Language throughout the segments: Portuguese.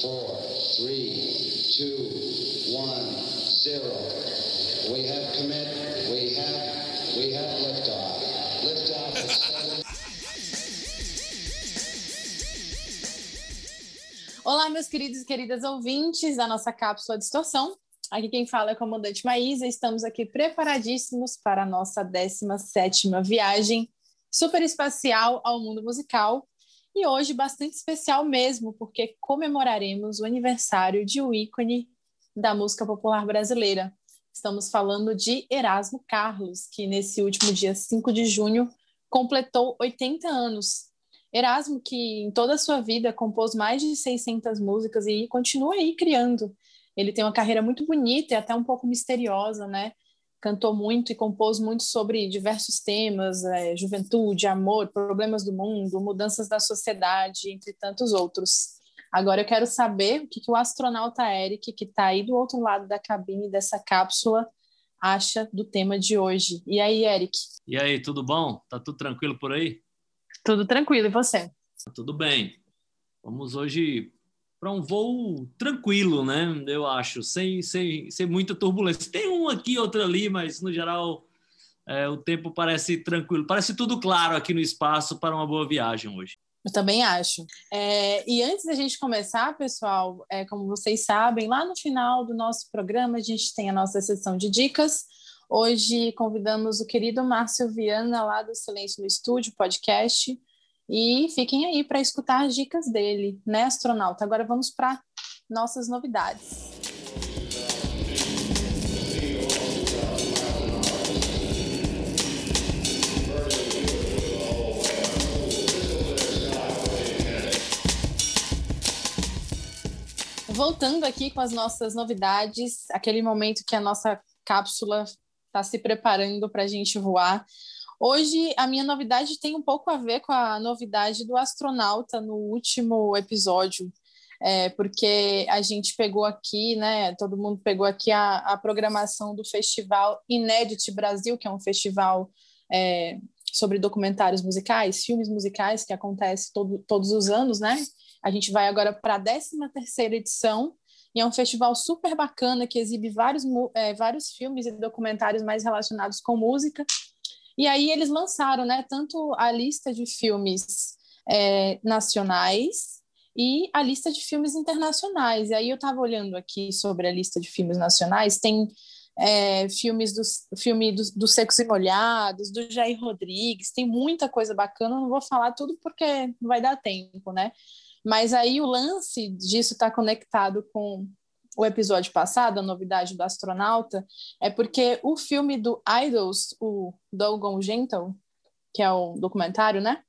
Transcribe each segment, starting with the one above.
four, three, two, one, zero. We have commit. We have. We have liftoff. Liftoff. Olá, meus queridos e queridas ouvintes da nossa cápsula Distorção. Aqui quem fala é a comandante Maísa. Estamos aqui preparadíssimos para a nossa 17ª viagem superespacial ao mundo musical. E hoje bastante especial mesmo, porque comemoraremos o aniversário de um ícone da música popular brasileira. Estamos falando de Erasmo Carlos, que nesse último dia 5 de junho completou 80 anos. Erasmo, que em toda a sua vida compôs mais de 600 músicas e continua aí criando. Ele tem uma carreira muito bonita e até um pouco misteriosa, né? Cantou muito e compôs muito sobre diversos temas, é, juventude, amor, problemas do mundo, mudanças da sociedade, entre tantos outros. Agora eu quero saber o que, que o astronauta Eric, que está aí do outro lado da cabine dessa cápsula, acha do tema de hoje. E aí, Eric? E aí, tudo bom? Tá tudo tranquilo por aí? Tudo tranquilo, e você? Tudo bem. Vamos hoje para um voo tranquilo, né? Eu acho, sem, sem, sem muita turbulência. Tem um aqui, outro ali, mas no geral é, o tempo parece tranquilo. Parece tudo claro aqui no espaço para uma boa viagem hoje. Eu também acho. É, e antes da gente começar, pessoal, é, como vocês sabem, lá no final do nosso programa a gente tem a nossa sessão de dicas. Hoje convidamos o querido Márcio Viana, lá do Silêncio no Estúdio, podcast. E fiquem aí para escutar as dicas dele, né, astronauta? Agora vamos para nossas novidades. Voltando aqui com as nossas novidades, aquele momento que a nossa cápsula está se preparando para a gente voar. Hoje, a minha novidade tem um pouco a ver com a novidade do astronauta no último episódio, é, porque a gente pegou aqui, né? Todo mundo pegou aqui a, a programação do Festival Inédit Brasil, que é um festival é, sobre documentários musicais, filmes musicais, que acontece todo, todos os anos, né? A gente vai agora para a 13 terceira edição, e é um festival super bacana que exibe vários, é, vários filmes e documentários mais relacionados com música. E aí eles lançaram, né, tanto a lista de filmes é, nacionais e a lista de filmes internacionais. E aí eu estava olhando aqui sobre a lista de filmes nacionais, tem é, filmes do filme do, do Secos e Molhados, do Jair Rodrigues, tem muita coisa bacana, não vou falar tudo porque não vai dar tempo, né? Mas aí o lance disso está conectado com o episódio passado, a novidade do astronauta, é porque o filme do Idols, o Dogon Gentle, que é o documentário, né?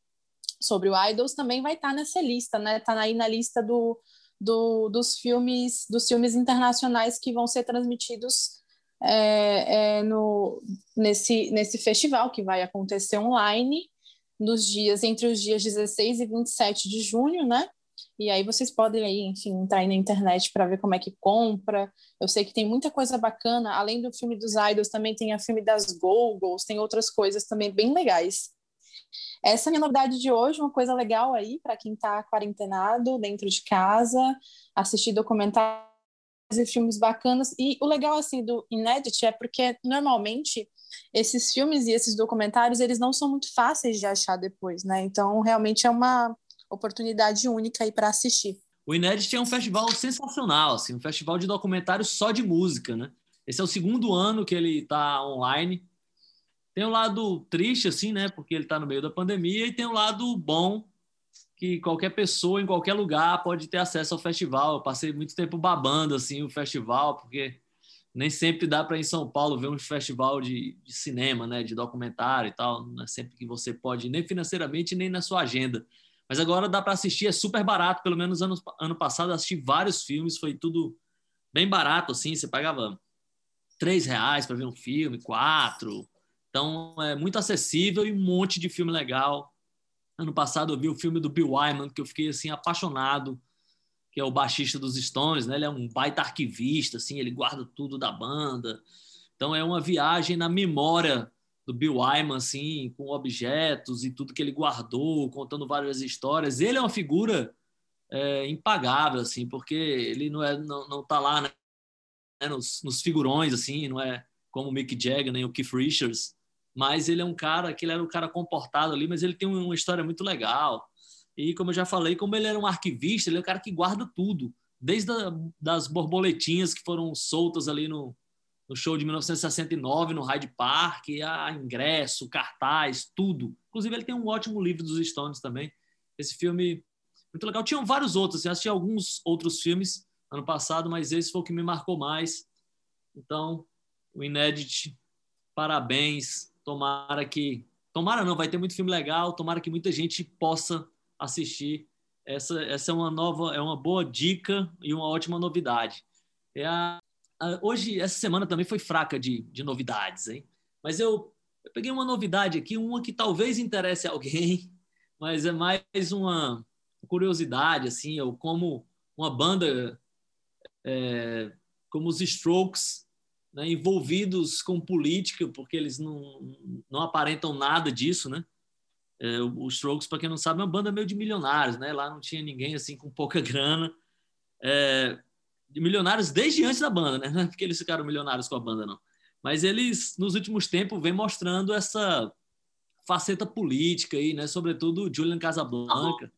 Sobre o Idols, também vai estar tá nessa lista, né? Está aí na lista do, do, dos filmes dos filmes internacionais que vão ser transmitidos é, é, no, nesse, nesse festival que vai acontecer online nos dias entre os dias 16 e 27 de junho, né? E aí vocês podem aí, enfim, entrar aí na internet para ver como é que compra. Eu sei que tem muita coisa bacana, além do filme dos idols, também tem o filme das Googles, tem outras coisas também bem legais. Essa é a minha novidade de hoje, uma coisa legal aí para quem está quarentenado dentro de casa, assistir documentários e filmes bacanas. E o legal assim do Inédit é porque normalmente esses filmes e esses documentários eles não são muito fáceis de achar depois, né? Então realmente é uma oportunidade única aí para assistir. O Inédit é um festival sensacional, assim, um festival de documentários só de música, né? Esse é o segundo ano que ele está online. Tem um lado triste, assim, né? Porque ele está no meio da pandemia, e tem um lado bom, que qualquer pessoa, em qualquer lugar, pode ter acesso ao festival. Eu passei muito tempo babando, assim, o festival, porque nem sempre dá para em São Paulo ver um festival de, de, cinema, né? De documentário e tal. Não é sempre que você pode, nem financeiramente, nem na sua agenda. Mas agora dá para assistir, é super barato. Pelo menos ano, ano passado assisti vários filmes, foi tudo bem barato, assim. Você pagava três reais para ver um filme, quatro. Então é muito acessível e um monte de filme legal. Ano passado eu vi o filme do Bill Wyman, que eu fiquei assim apaixonado, que é o baixista dos Stones, né? Ele é um baita arquivista, assim, ele guarda tudo da banda. Então é uma viagem na memória do Bill Wyman, assim, com objetos e tudo que ele guardou, contando várias histórias. Ele é uma figura é, impagável, assim, porque ele não é não, não tá lá né, nos, nos, figurões, assim, não é como o Mick Jagger nem o Keith Richards, mas ele é um cara que ele era um cara comportado ali, mas ele tem uma história muito legal. E como eu já falei, como ele era um arquivista, ele é um cara que guarda tudo, desde a, das borboletinhas que foram soltas ali no, no show de 1969 no Hyde Park, a ingresso, cartaz, tudo. Inclusive ele tem um ótimo livro dos Stones também. Esse filme muito legal. Tinham vários outros, eu assisti alguns outros filmes ano passado, mas esse foi o que me marcou mais. Então, o Inédit, parabéns. Tomara que. Tomara não, vai ter muito filme legal. Tomara que muita gente possa assistir. Essa, essa é uma nova, é uma boa dica e uma ótima novidade. É a, hoje, essa semana também foi fraca de, de novidades, hein? Mas eu, eu peguei uma novidade aqui, uma que talvez interesse alguém, mas é mais uma, curiosidade, assim, ou como uma banda é, como os Strokes, né, envolvidos com política, porque eles não, não aparentam nada disso, né? É, os Strokes, para quem não sabe, é uma banda meio de milionários, né? Lá não tinha ninguém assim com pouca grana. É, milionários desde antes da banda, né? Não é porque eles ficaram milionários com a banda, não. Mas eles, nos últimos tempos, vêm mostrando essa faceta política aí, né? Sobretudo Julian Casablanca,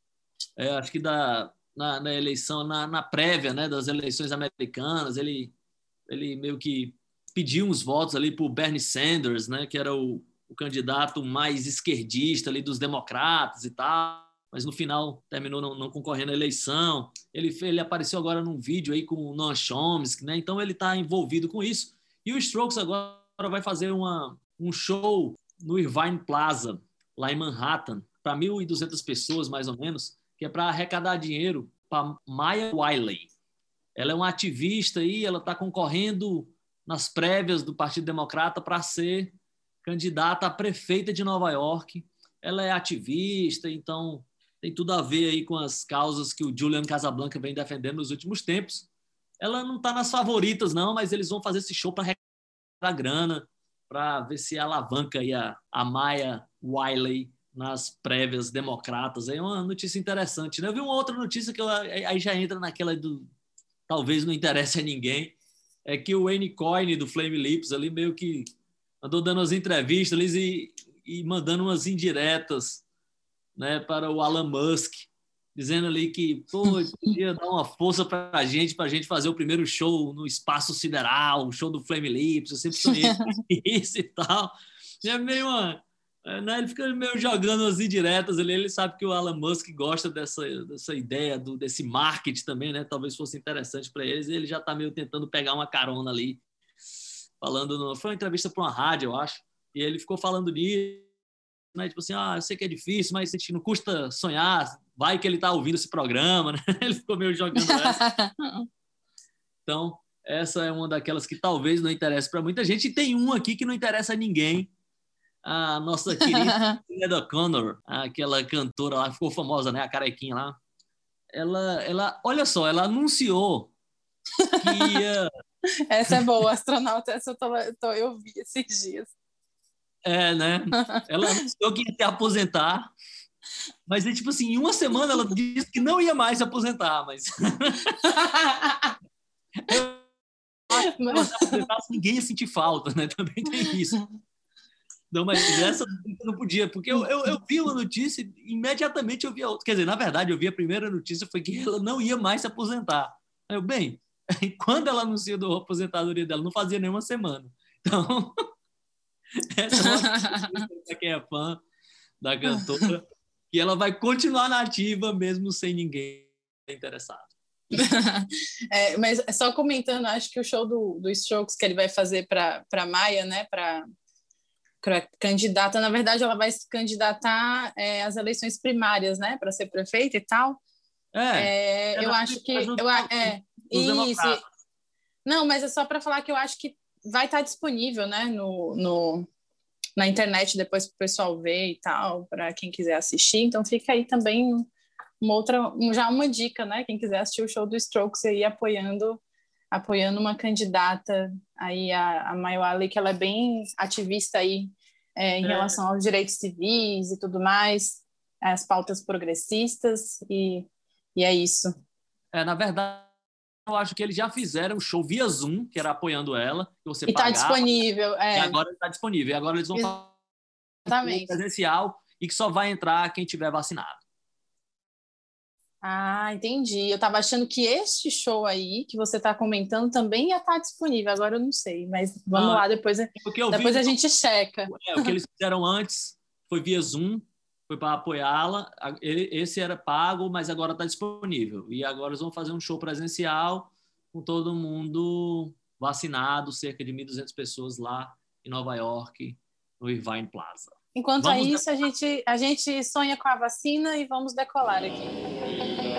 é, acho que da, na, na eleição, na, na, prévia né, das eleições americanas, ele, ele meio que pediu uns votos ali para o Bernie Sanders, né, que era o, o candidato mais esquerdista ali dos democratas e tal, mas no final terminou não, não concorrendo à eleição. Ele, ele apareceu agora num vídeo aí com o Noam Chomsky, né, então ele está envolvido com isso. E o Strokes agora vai fazer uma, um show no Irvine Plaza, lá em Manhattan, para 1.200 pessoas, mais ou menos que é para arrecadar dinheiro para Maya Wiley. Ela é uma ativista e ela está concorrendo nas prévias do Partido Democrata para ser candidata a prefeita de Nova York. Ela é ativista, então tem tudo a ver aí com as causas que o Julian Casablanca vem defendendo nos últimos tempos. Ela não está nas favoritas, não, mas eles vão fazer esse show para arrecadar grana, para ver se alavanca aí a, a Maya Wiley nas prévias democratas. É uma notícia interessante. Né? Eu vi uma outra notícia que eu, aí já entra naquela do talvez não interesse a ninguém, é que o Wayne Coyne do Flame Lips ali meio que andou dando as entrevistas ali e, e mandando umas indiretas né, para o Alan Musk, dizendo ali que pô, podia dar uma força para a gente, para a gente fazer o primeiro show no espaço sideral, o show do Flame Lips, eu sempre sonhei isso e tal. E é meio uma, é, né, ele fica meio jogando as indiretas ali. Ele sabe que o Elon Musk gosta dessa, dessa ideia, do, desse marketing também, né? Talvez fosse interessante para eles. E ele já está meio tentando pegar uma carona ali, falando. No, foi uma entrevista para uma rádio, eu acho. E ele ficou falando nisso, né? Tipo assim, ah, eu sei que é difícil, mas não custa sonhar. Vai que ele está ouvindo esse programa, né? Ele ficou meio jogando essa. Então, essa é uma daquelas que talvez não interesse para muita gente. E tem um aqui que não interessa a ninguém a nossa querida Ed O'Connor, aquela cantora lá, ficou famosa, né? A carequinha lá. Ela, ela, olha só, ela anunciou que ia... Essa é boa, astronauta, essa eu, tô, eu vi esses dias. É, né? Ela anunciou que ia se aposentar, mas é tipo assim, em uma semana ela disse que não ia mais se aposentar, mas... se ninguém ia sentir falta, né? Também tem isso. Não, mas essa não podia, porque eu, eu, eu, vi uma notícia e imediatamente eu vi a outra. Quer dizer, na verdade, eu vi a primeira notícia foi que ela não ia mais se aposentar. Aí eu, bem, quando ela anunciou a aposentadoria dela, não fazia nenhuma semana. Então, essa é uma para quem é fã da cantora, que ela vai continuar nativa mesmo sem ninguém interessado. é, mas só comentando, acho que o show do, do Strokes que ele vai fazer para Maia, né, para candidata, na verdade, ela vai se candidatar é, às eleições primárias, né, para ser prefeita e tal. É, é eu acho que eu, é, isso. Não, mas é só para falar que eu acho que vai estar tá disponível, né, no, no na internet depois para o pessoal ver e tal, para quem quiser assistir. Então fica aí também uma outra, já uma dica, né, quem quiser assistir o show do Strokes aí apoiando apoiando uma candidata aí, a, a Mayuali, que ela é bem ativista aí é, em é. relação aos direitos civis e tudo mais, as pautas progressistas, e E é isso. É, na verdade, eu acho que eles já fizeram um show via Zoom, que era apoiando ela, que você e está disponível. É. E agora está disponível. E agora eles vão Exatamente. presencial e que só vai entrar quem tiver vacinado. Ah, entendi. Eu estava achando que este show aí que você está comentando também ia estar tá disponível. Agora eu não sei, mas vamos ah, lá, depois, depois vi, a gente checa. É, o que eles fizeram antes foi via Zoom, foi para apoiá-la. Esse era pago, mas agora está disponível. E agora eles vão fazer um show presencial com todo mundo vacinado, cerca de 1.200 pessoas lá em Nova York, no Irvine Plaza. Enquanto vamos isso, a gente, a gente sonha com a vacina e vamos decolar aqui.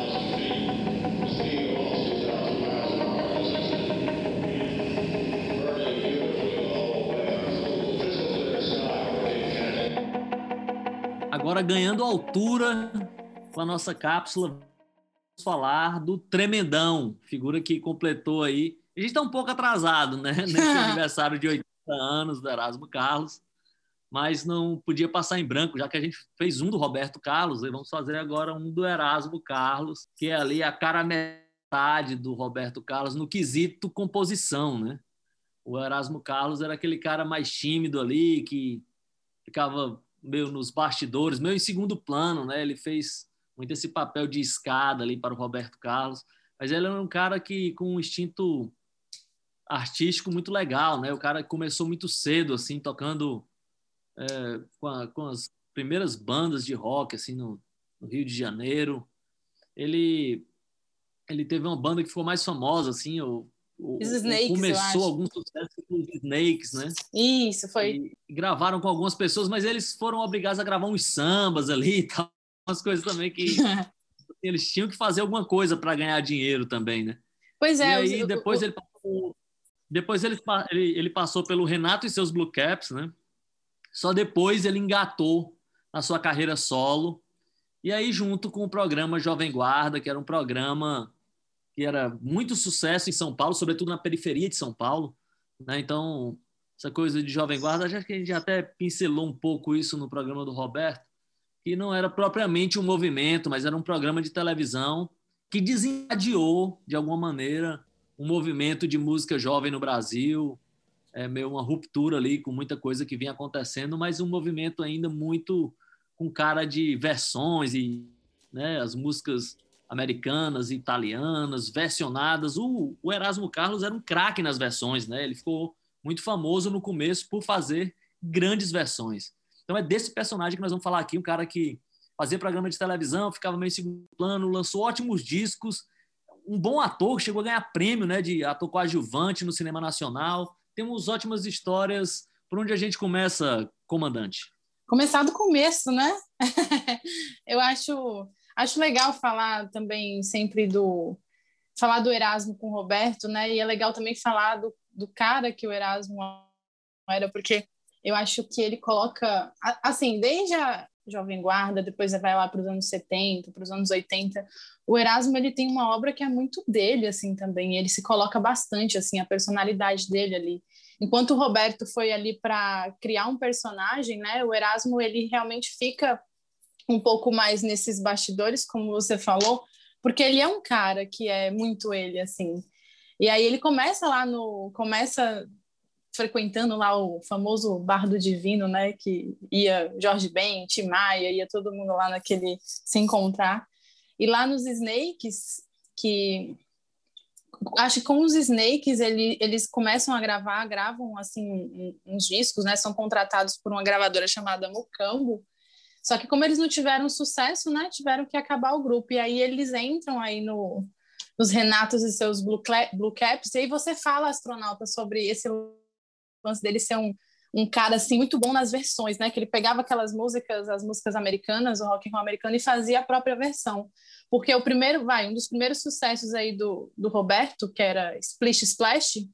Agora, ganhando altura com a nossa cápsula, vamos falar do Tremendão, figura que completou aí. A gente está um pouco atrasado, né? Nesse aniversário de 80 anos do Erasmo Carlos mas não podia passar em branco, já que a gente fez um do Roberto Carlos, e vamos fazer agora um do Erasmo Carlos, que é ali a cara metade do Roberto Carlos no quesito composição, né? O Erasmo Carlos era aquele cara mais tímido ali, que ficava meio nos bastidores, meio em segundo plano, né? Ele fez muito esse papel de escada ali para o Roberto Carlos, mas ele era um cara que com um instinto artístico muito legal, né? O cara começou muito cedo, assim, tocando é, com, a, com, as primeiras bandas de rock assim no, no, Rio de Janeiro. Ele ele teve uma banda que ficou mais famosa assim, o, o, Snakes, começou algum sucesso com os Snakes, né? Isso foi. E gravaram com algumas pessoas, mas eles foram obrigados a gravar uns sambas ali e tal, umas coisas também que eles tinham que fazer alguma coisa para ganhar dinheiro também, né? Pois é. E aí depois ele passou, depois ele, ele, ele passou pelo Renato e seus Blue Caps, né? Só depois ele engatou na sua carreira solo. E aí, junto com o programa Jovem Guarda, que era um programa que era muito sucesso em São Paulo, sobretudo na periferia de São Paulo. Né? Então, essa coisa de Jovem Guarda, já que a gente até pincelou um pouco isso no programa do Roberto, que não era propriamente um movimento, mas era um programa de televisão que desencadeou, de alguma maneira, um movimento de música jovem no Brasil, é meio uma ruptura ali com muita coisa que vinha acontecendo, mas um movimento ainda muito com cara de versões e né, as músicas americanas italianas versionadas. O, o Erasmo Carlos era um craque nas versões, né? Ele ficou muito famoso no começo por fazer grandes versões. Então é desse personagem que nós vamos falar aqui, um cara que fazia programa de televisão, ficava meio em segundo plano, lançou ótimos discos, um bom ator, chegou a ganhar prêmio, né, de ator coadjuvante no cinema nacional temos ótimas histórias. Por onde a gente começa, comandante? Começar do começo, né? eu acho, acho legal falar também sempre do falar do Erasmo com o Roberto, né? E é legal também falar do, do cara que o Erasmo era, porque eu acho que ele coloca, assim, desde a Jovem Guarda, depois vai lá para os anos 70, para os anos 80, o Erasmo ele tem uma obra que é muito dele assim também, ele se coloca bastante assim a personalidade dele ali. Enquanto o Roberto foi ali para criar um personagem, né? O Erasmo ele realmente fica um pouco mais nesses bastidores, como você falou, porque ele é um cara que é muito ele assim. E aí ele começa lá no começa frequentando lá o famoso Bar do Divino, né, que ia Jorge Ben, Tim Maia, ia todo mundo lá naquele se encontrar. E lá nos Snakes, que acho que com os Snakes ele, eles começam a gravar, gravam assim uns discos, né? São contratados por uma gravadora chamada Mucambo. Só que como eles não tiveram sucesso, né? Tiveram que acabar o grupo. E aí eles entram aí no, nos Renatos e seus Blue, Blue Caps. E aí você fala, astronauta, sobre esse lance dele ser um, um cara assim muito bom nas versões, né? Que ele pegava aquelas músicas, as músicas americanas, o rock and roll americano e fazia a própria versão. Porque o primeiro, vai, um dos primeiros sucessos aí do, do Roberto, que era Splish Splash,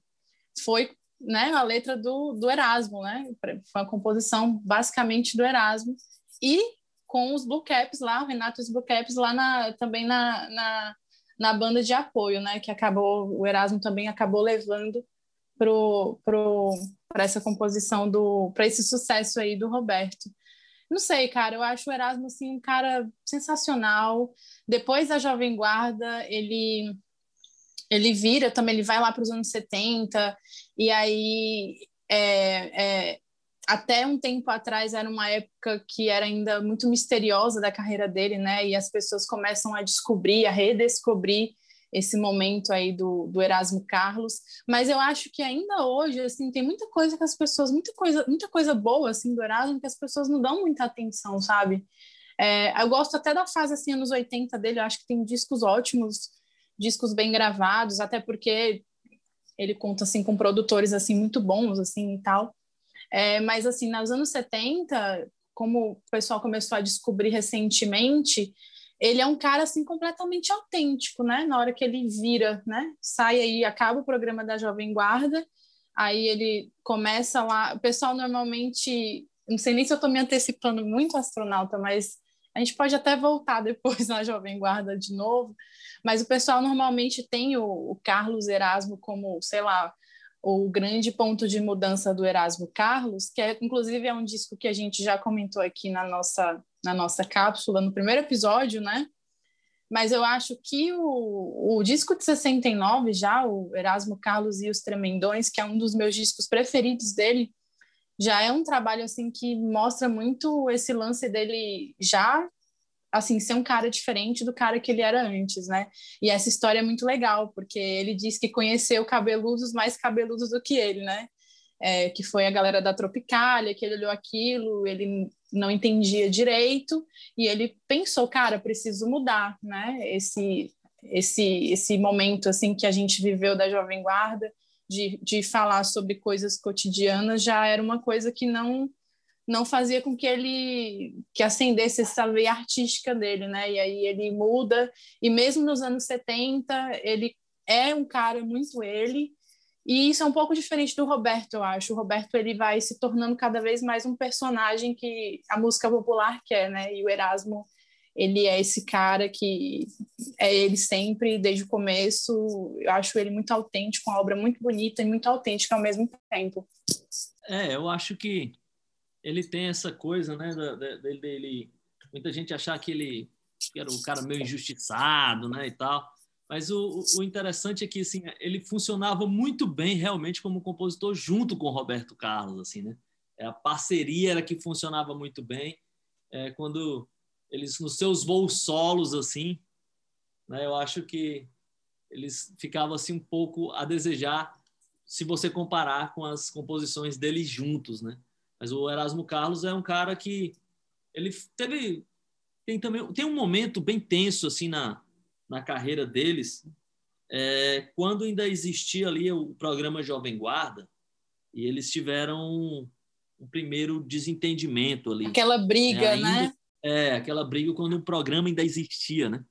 foi, né, a letra do, do Erasmo, né? Foi uma composição basicamente do Erasmo e com os Blue Caps lá, o Renato e os Blue Caps lá na, também na, na, na banda de apoio, né? Que acabou, o Erasmo também acabou levando pro, pro, para essa composição do para esse sucesso aí do Roberto. Não sei, cara, eu acho o Erasmo assim um cara sensacional. Depois da Jovem Guarda, ele ele vira também, ele vai lá para os anos 70, e aí é, é, até um tempo atrás era uma época que era ainda muito misteriosa da carreira dele, né? E as pessoas começam a descobrir, a redescobrir esse momento aí do, do Erasmo Carlos, mas eu acho que ainda hoje, assim, tem muita coisa que as pessoas, muita coisa, muita coisa boa, assim, do Erasmo que as pessoas não dão muita atenção, sabe? É, eu gosto até da fase, assim, anos 80 dele, eu acho que tem discos ótimos, discos bem gravados, até porque ele conta, assim, com produtores, assim, muito bons, assim, e tal. É, mas, assim, nos anos 70, como o pessoal começou a descobrir recentemente, ele é um cara assim completamente autêntico, né? Na hora que ele vira, né? Sai aí, acaba o programa da Jovem Guarda, aí ele começa lá. O pessoal normalmente, não sei nem se eu estou me antecipando muito astronauta, mas a gente pode até voltar depois na Jovem Guarda de novo. Mas o pessoal normalmente tem o, o Carlos Erasmo como, sei lá, o grande ponto de mudança do Erasmo Carlos, que é, inclusive é um disco que a gente já comentou aqui na nossa, na nossa cápsula, no primeiro episódio, né? Mas eu acho que o, o disco de 69, já, o Erasmo Carlos e os Tremendões, que é um dos meus discos preferidos dele, já é um trabalho assim que mostra muito esse lance dele já assim, ser um cara diferente do cara que ele era antes, né? E essa história é muito legal, porque ele diz que conheceu cabeludos mais cabeludos do que ele, né? É, que foi a galera da Tropicália, que ele olhou aquilo, ele não entendia direito, e ele pensou, cara, preciso mudar, né? Esse, esse, esse momento, assim, que a gente viveu da Jovem Guarda, de, de falar sobre coisas cotidianas, já era uma coisa que não não fazia com que ele que acendesse essa veia artística dele, né? E aí ele muda e mesmo nos anos 70 ele é um cara muito ele e isso é um pouco diferente do Roberto, eu acho. O Roberto ele vai se tornando cada vez mais um personagem que a música popular quer, né? E o Erasmo ele é esse cara que é ele sempre desde o começo. Eu acho ele muito autêntico, uma obra muito bonita e muito autêntica ao mesmo tempo. É, eu acho que ele tem essa coisa, né, dele, dele muita gente achar que ele que era um cara meio injustiçado, né, e tal. Mas o, o interessante é que assim, ele funcionava muito bem realmente como compositor junto com Roberto Carlos, assim, né? É, a parceria era que funcionava muito bem. É, quando eles nos seus voos solos assim, né, eu acho que eles ficavam assim um pouco a desejar se você comparar com as composições deles juntos, né? Mas o Erasmo Carlos é um cara que ele teve tem também tem um momento bem tenso assim na, na carreira deles, é, quando ainda existia ali o programa Jovem Guarda e eles tiveram um, um primeiro desentendimento ali. Aquela briga, é, ainda, né? É, aquela briga quando o programa ainda existia, né?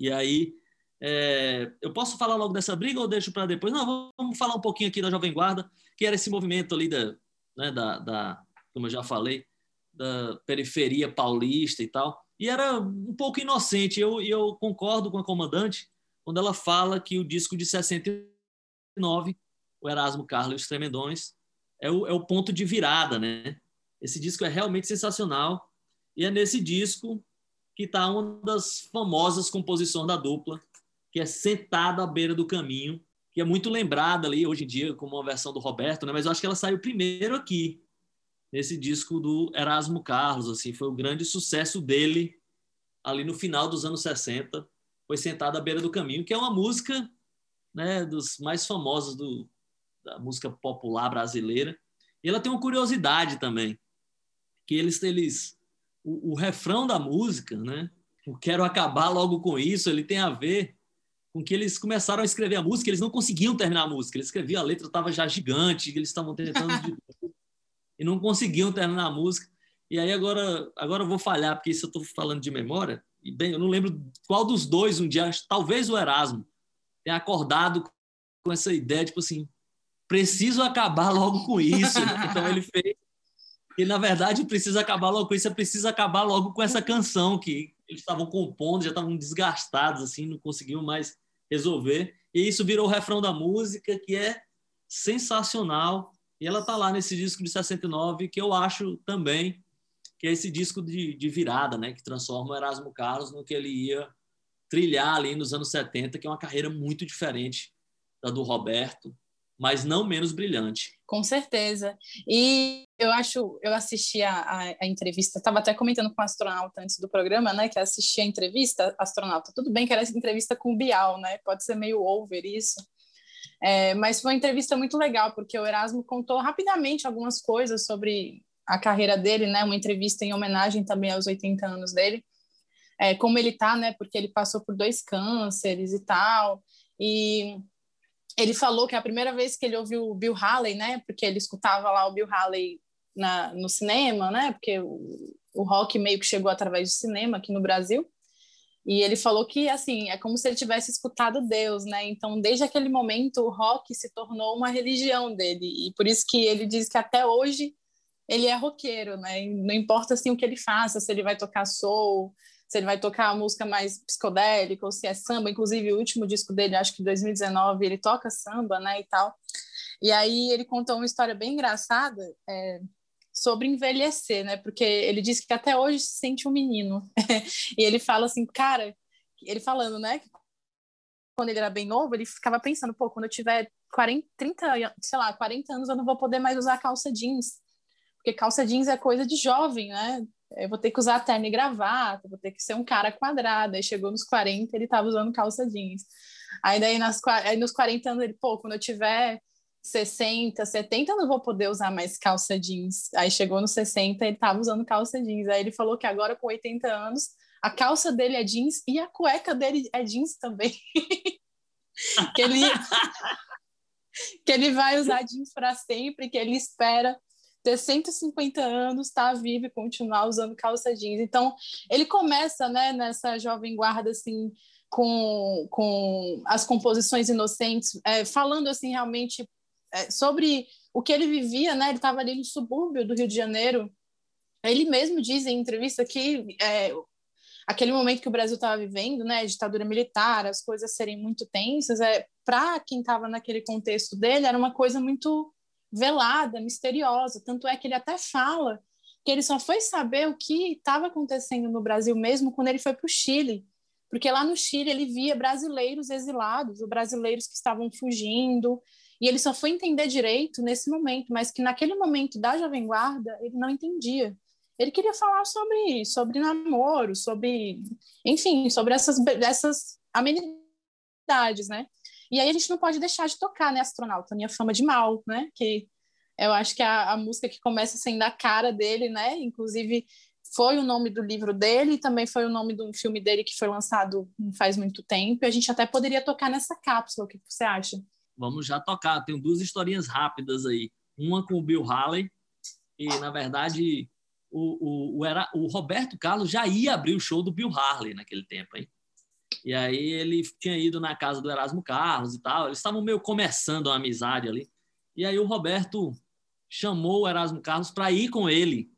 E aí é, eu posso falar logo dessa briga ou deixo para depois? Não, vamos falar um pouquinho aqui da Jovem Guarda, que era esse movimento ali da, né, da, da como eu já falei, da periferia paulista e tal. E era um pouco inocente. Eu, eu concordo com a comandante quando ela fala que o disco de 69, o Erasmo Carlos os Tremendões, é o, é o ponto de virada, né? Esse disco é realmente sensacional. E é nesse disco que está uma das famosas composições da dupla, que é Sentada à Beira do Caminho, que é muito lembrada ali hoje em dia como uma versão do Roberto, né? mas eu acho que ela saiu primeiro aqui nesse disco do Erasmo Carlos, assim, foi o grande sucesso dele ali no final dos anos 60, foi Sentado à Beira do Caminho, que é uma música, né, dos mais famosos do, da música popular brasileira. E ela tem uma curiosidade também, que eles eles o, o refrão da música, né, o quero acabar logo com isso, ele tem a ver com que eles começaram a escrever a música, eles não conseguiam terminar a música, eles escreviam a letra estava já gigante, eles estavam tentando e não conseguiam terminar a música. E aí agora, agora eu vou falhar, porque isso eu estou falando de memória. E bem, eu não lembro qual dos dois um dia, talvez o Erasmo, tenha acordado com essa ideia, tipo assim, preciso acabar logo com isso. Então ele fez. E na verdade precisa acabar logo com isso, é preciso acabar logo com essa canção que eles estavam compondo, já estavam desgastados, assim, não conseguiam mais resolver. E isso virou o refrão da música, que é sensacional. E ela tá lá nesse disco de 69, que eu acho também que é esse disco de, de virada, né? Que transforma o Erasmo Carlos no que ele ia trilhar ali nos anos 70, que é uma carreira muito diferente da do Roberto, mas não menos brilhante. Com certeza. E eu acho, eu assisti a, a, a entrevista, estava até comentando com o astronauta antes do programa, né, que assisti a entrevista, astronauta, tudo bem que era entrevista com o Bial, né, pode ser meio over isso, é, mas foi uma entrevista muito legal, porque o Erasmo contou rapidamente algumas coisas sobre a carreira dele, né, uma entrevista em homenagem também aos 80 anos dele, é, como ele tá, né, porque ele passou por dois cânceres e tal, e ele falou que a primeira vez que ele ouviu o Bill Haley, né, porque ele escutava lá o Bill Haley na, no cinema, né, porque o, o rock meio que chegou através do cinema aqui no Brasil, e ele falou que assim é como se ele tivesse escutado Deus, né? Então, desde aquele momento, o rock se tornou uma religião dele, e por isso que ele diz que até hoje ele é roqueiro, né? Não importa assim o que ele faça, se ele vai tocar soul, se ele vai tocar música mais psicodélica ou se é samba. Inclusive, o último disco dele, acho que 2019, ele toca samba, né, e tal. E aí ele contou uma história bem engraçada é, sobre envelhecer, né? Porque ele disse que até hoje se sente um menino. e ele fala assim, cara, ele falando, né? Quando ele era bem novo, ele ficava pensando, pô, quando eu tiver 40, 30, sei lá, 40 anos, eu não vou poder mais usar calça jeans. Porque calça jeans é coisa de jovem, né? eu vou ter que usar terno e gravata, vou ter que ser um cara quadrado. Aí chegou nos 40, ele estava usando calça jeans. Aí daí nas, aí nos 40 anos ele, pô, quando eu tiver 60, 70, eu não vou poder usar mais calça jeans. Aí chegou nos 60, ele estava usando calça jeans. Aí ele falou que agora com 80 anos, a calça dele é jeans e a cueca dele é jeans também. que ele que ele vai usar jeans para sempre, que ele espera ter 150 anos, estar tá vivo e continuar usando calça jeans. Então, ele começa, né, nessa jovem guarda, assim, com, com as composições inocentes, é, falando, assim, realmente é, sobre o que ele vivia, né? Ele estava ali no subúrbio do Rio de Janeiro. Ele mesmo diz em entrevista que é, aquele momento que o Brasil estava vivendo, né, ditadura militar, as coisas serem muito tensas, é para quem estava naquele contexto dele era uma coisa muito velada, misteriosa. Tanto é que ele até fala que ele só foi saber o que estava acontecendo no Brasil mesmo quando ele foi para o Chile. Porque lá no Chile ele via brasileiros exilados, ou brasileiros que estavam fugindo, e ele só foi entender direito nesse momento, mas que naquele momento da Jovem Guarda ele não entendia. Ele queria falar sobre, sobre namoro, sobre, enfim, sobre essas, essas amenidades, né? E aí a gente não pode deixar de tocar, né, Astronauta? Minha Fama de Mal, né? Que eu acho que é a, a música que começa sendo a cara dele, né? Inclusive foi o nome do livro dele também foi o nome do filme dele que foi lançado faz muito tempo. E a gente até poderia tocar nessa cápsula. O que você acha? Vamos já tocar. Tenho duas historinhas rápidas aí. Uma com o Bill Haley e, na verdade, o, o, o, era, o Roberto Carlos já ia abrir o show do Bill Harley naquele tempo, hein? E aí ele tinha ido na casa do Erasmo Carlos e tal. Eles estavam meio começando a amizade ali. E aí o Roberto chamou o Erasmo Carlos para ir com ele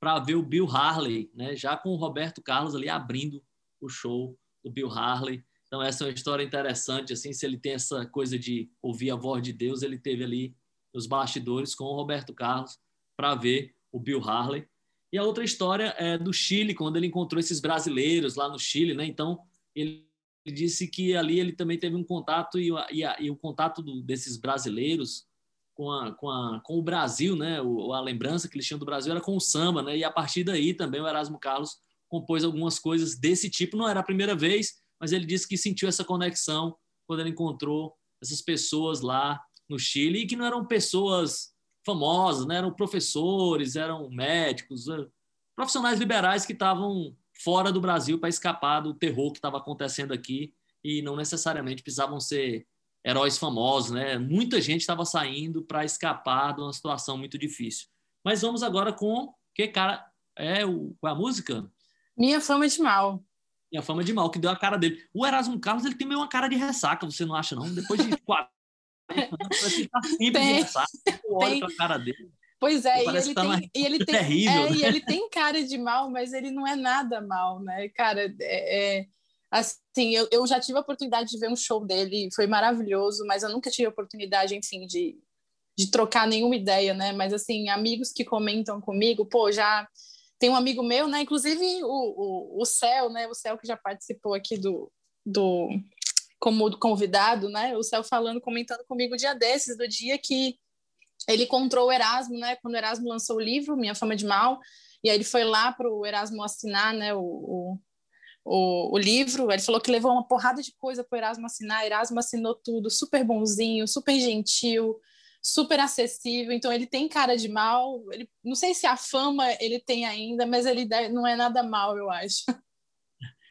para ver o Bill Harley, né? Já com o Roberto Carlos ali abrindo o show do Bill Harley. Então essa é uma história interessante assim, se ele tem essa coisa de ouvir a voz de Deus, ele teve ali nos bastidores com o Roberto Carlos para ver o Bill Harley. E a outra história é do Chile, quando ele encontrou esses brasileiros lá no Chile, né? Então ele disse que ali ele também teve um contato e, e, e o contato do, desses brasileiros com, a, com, a, com o Brasil, né? O, a lembrança que eles tinham do Brasil era com o samba, né? E a partir daí também o Erasmo Carlos compôs algumas coisas desse tipo. Não era a primeira vez, mas ele disse que sentiu essa conexão quando ele encontrou essas pessoas lá no Chile e que não eram pessoas famosas, né? Eram professores, eram médicos, eh, profissionais liberais que estavam fora do Brasil para escapar do terror que estava acontecendo aqui e não necessariamente precisavam ser heróis famosos, né? Muita gente estava saindo para escapar de uma situação muito difícil. Mas vamos agora com que cara é o com a música? Minha fama de mal. Minha fama de mal que deu a cara dele. O Erasmo Carlos ele tem meio uma cara de ressaca, você não acha não? Depois de quatro anos, ele tá sempre tem, de ressaca. Eu olho para a cara dele. Pois é, e ele, tá tem, e ele, tem, terrível, é, né? e ele tem cara de mal, mas ele não é nada mal, né? Cara, é, é assim, eu, eu já tive a oportunidade de ver um show dele, foi maravilhoso, mas eu nunca tive a oportunidade, enfim, de, de trocar nenhuma ideia, né? Mas, assim, amigos que comentam comigo, pô, já tem um amigo meu, né? Inclusive o, o, o Céu, né? O Céu que já participou aqui do, do como convidado, né? O Céu falando, comentando comigo o dia desses, do dia que ele encontrou o Erasmo, né? Quando o Erasmo lançou o livro, Minha Fama de Mal, e aí ele foi lá para o Erasmo assinar, né? O, o, o, o, livro. Ele falou que levou uma porrada de coisa para o Erasmo assinar. Erasmo assinou tudo, super bonzinho, super gentil, super acessível. Então ele tem cara de mal. Ele, não sei se a fama ele tem ainda, mas ele não é nada mal, eu acho.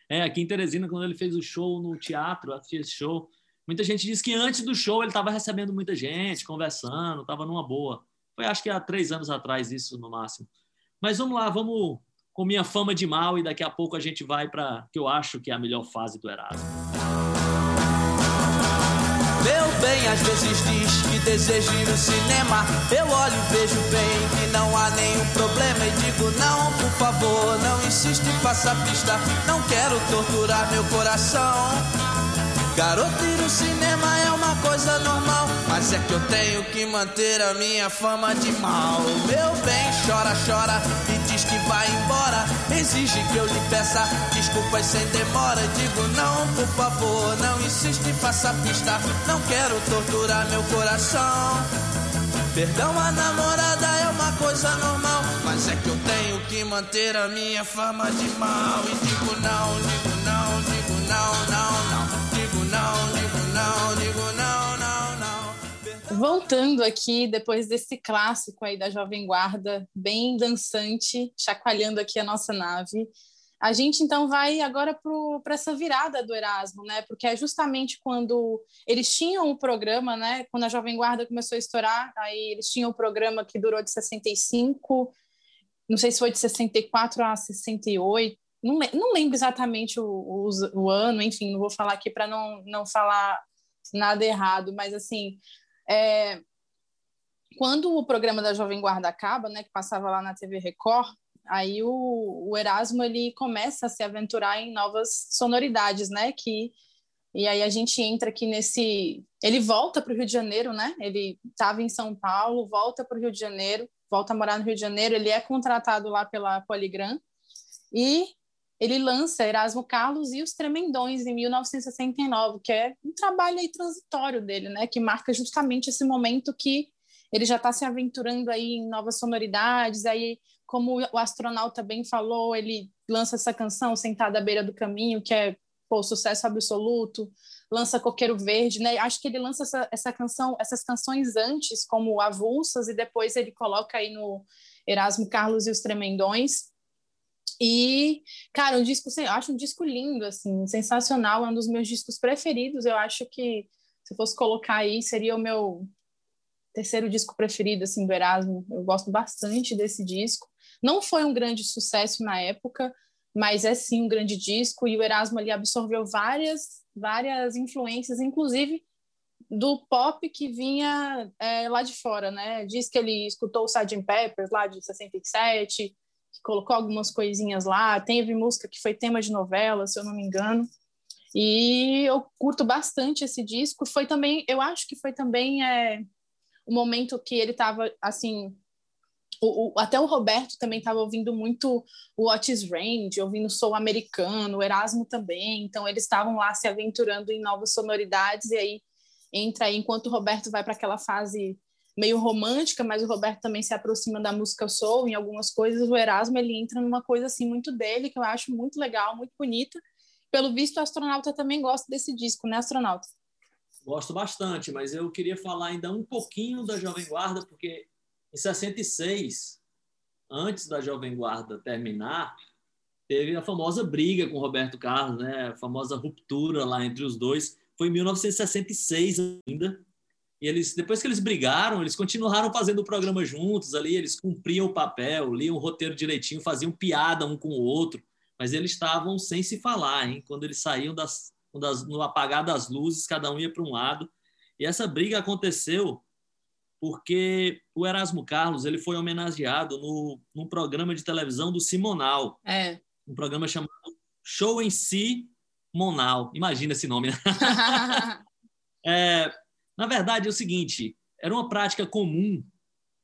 É, aqui em Teresina, quando ele fez o show no teatro, assisti esse show, muita gente disse que antes do show ele estava recebendo muita gente, conversando, estava numa boa. Foi acho que há três anos atrás isso no máximo. Mas vamos lá, vamos com minha fama de mal e daqui a pouco a gente vai para que eu acho que é a melhor fase do Erasmo. Meu bem, às vezes diz que deseja ir no cinema. Eu olho e vejo bem que não há nenhum problema. E digo, não, por favor, não insiste, faça pista. Não quero torturar meu coração. Garoto, ir no cinema é uma coisa normal. Mas é que eu tenho que manter a minha fama de mal. Meu bem, chora, chora e diz que vai embora. Exige que eu lhe peça desculpas sem demora. Digo não, por favor, não insiste, faça pista. Não quero torturar meu coração. Perdão, a namorada é uma coisa normal. Mas é que eu tenho que manter a minha fama de mal. E digo não, digo Voltando aqui, depois desse clássico aí da Jovem Guarda, bem dançante, chacoalhando aqui a nossa nave, a gente então vai agora para essa virada do Erasmo, né? Porque é justamente quando eles tinham o programa, né? Quando a Jovem Guarda começou a estourar, aí eles tinham o programa que durou de 65, não sei se foi de 64 a 68, não, não lembro exatamente o, o, o, ano, enfim, não vou falar aqui para não, não falar nada errado, mas assim, é, quando o programa da Jovem Guarda acaba, né, que passava lá na TV Record, aí o, o Erasmo ele começa a se aventurar em novas sonoridades, né? Que e aí a gente entra aqui nesse, ele volta para o Rio de Janeiro, né? Ele estava em São Paulo, volta para o Rio de Janeiro, volta a morar no Rio de Janeiro. Ele é contratado lá pela Poligram e ele lança Erasmo Carlos e os Tremendões em 1969, que é um trabalho aí transitório dele, né? Que marca justamente esse momento que ele já está se aventurando aí em novas sonoridades, aí como o astronauta bem falou, ele lança essa canção Sentada à Beira do Caminho, que é pô, sucesso absoluto, lança Coqueiro Verde, né? Acho que ele lança essa, essa canção, essas canções antes como avulsas e depois ele coloca aí no Erasmo Carlos e os Tremendões. E, cara, um disco, eu acho um disco lindo, assim, sensacional, é um dos meus discos preferidos. Eu acho que se fosse colocar aí, seria o meu terceiro disco preferido, assim, do Erasmo. Eu gosto bastante desse disco. Não foi um grande sucesso na época, mas é sim um grande disco e o Erasmo ali absorveu várias várias influências, inclusive do pop que vinha é, lá de fora, né? Diz que ele escutou o Sgt. Peppers lá de 67, que colocou algumas coisinhas lá, teve música que foi tema de novela, se eu não me engano. E eu curto bastante esse disco. Foi também, eu acho que foi também é, o momento que ele estava assim o, o, até o Roberto também estava ouvindo muito o Otis Range, ouvindo soul americano, o Erasmo também, então eles estavam lá se aventurando em novas sonoridades, e aí entra aí, enquanto o Roberto vai para aquela fase meio romântica, mas o Roberto também se aproxima da música soul em algumas coisas, o Erasmo ele entra numa coisa assim muito dele, que eu acho muito legal, muito bonita. Pelo visto, o astronauta também gosta desse disco, né, astronauta? Gosto bastante, mas eu queria falar ainda um pouquinho da Jovem Guarda, porque em 66, antes da Jovem Guarda terminar, teve a famosa briga com Roberto Carlos, né? a famosa ruptura lá entre os dois. Foi em 1966 ainda. E eles, depois que eles brigaram, eles continuaram fazendo o programa juntos ali, eles cumpriam o papel, liam o roteiro direitinho, faziam piada um com o outro, mas eles estavam sem se falar, hein? Quando eles saíam das, das no apagar das luzes, cada um ia para um lado. E essa briga aconteceu porque o Erasmo Carlos ele foi homenageado no, num programa de televisão do Simonal. É. Um programa chamado Show em Si Monal. Imagina esse nome. Né? é, na verdade, é o seguinte: era uma prática comum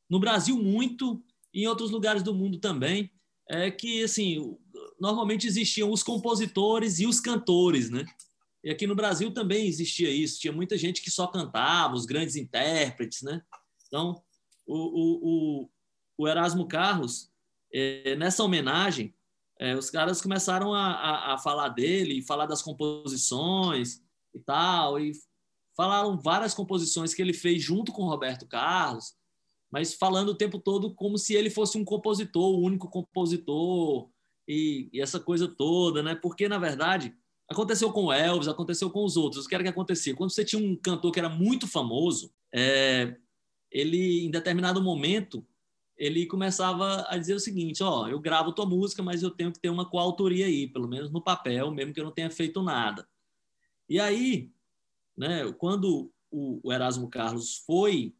no Brasil muito e em outros lugares do mundo também é que, assim, normalmente existiam os compositores e os cantores, né? E aqui no Brasil também existia isso. Tinha muita gente que só cantava, os grandes intérpretes, né? Então, o, o, o, Erasmo Carlos, é, nessa homenagem, é, os caras começaram a, a, a, falar dele, falar das composições e tal, e falaram várias composições que ele fez junto com Roberto Carlos, mas falando o tempo todo como se ele fosse um compositor, o único compositor, e, e essa coisa toda, né? Porque, na verdade, aconteceu com Elvis, aconteceu com os outros. O que era que acontecia? Quando você tinha um cantor que era muito famoso, é, ele, em determinado momento, ele começava a dizer o seguinte: ó, eu gravo tua música, mas eu tenho que ter uma coautoria aí, pelo menos no papel, mesmo que eu não tenha feito nada. E aí, né, quando o Erasmo Carlos foi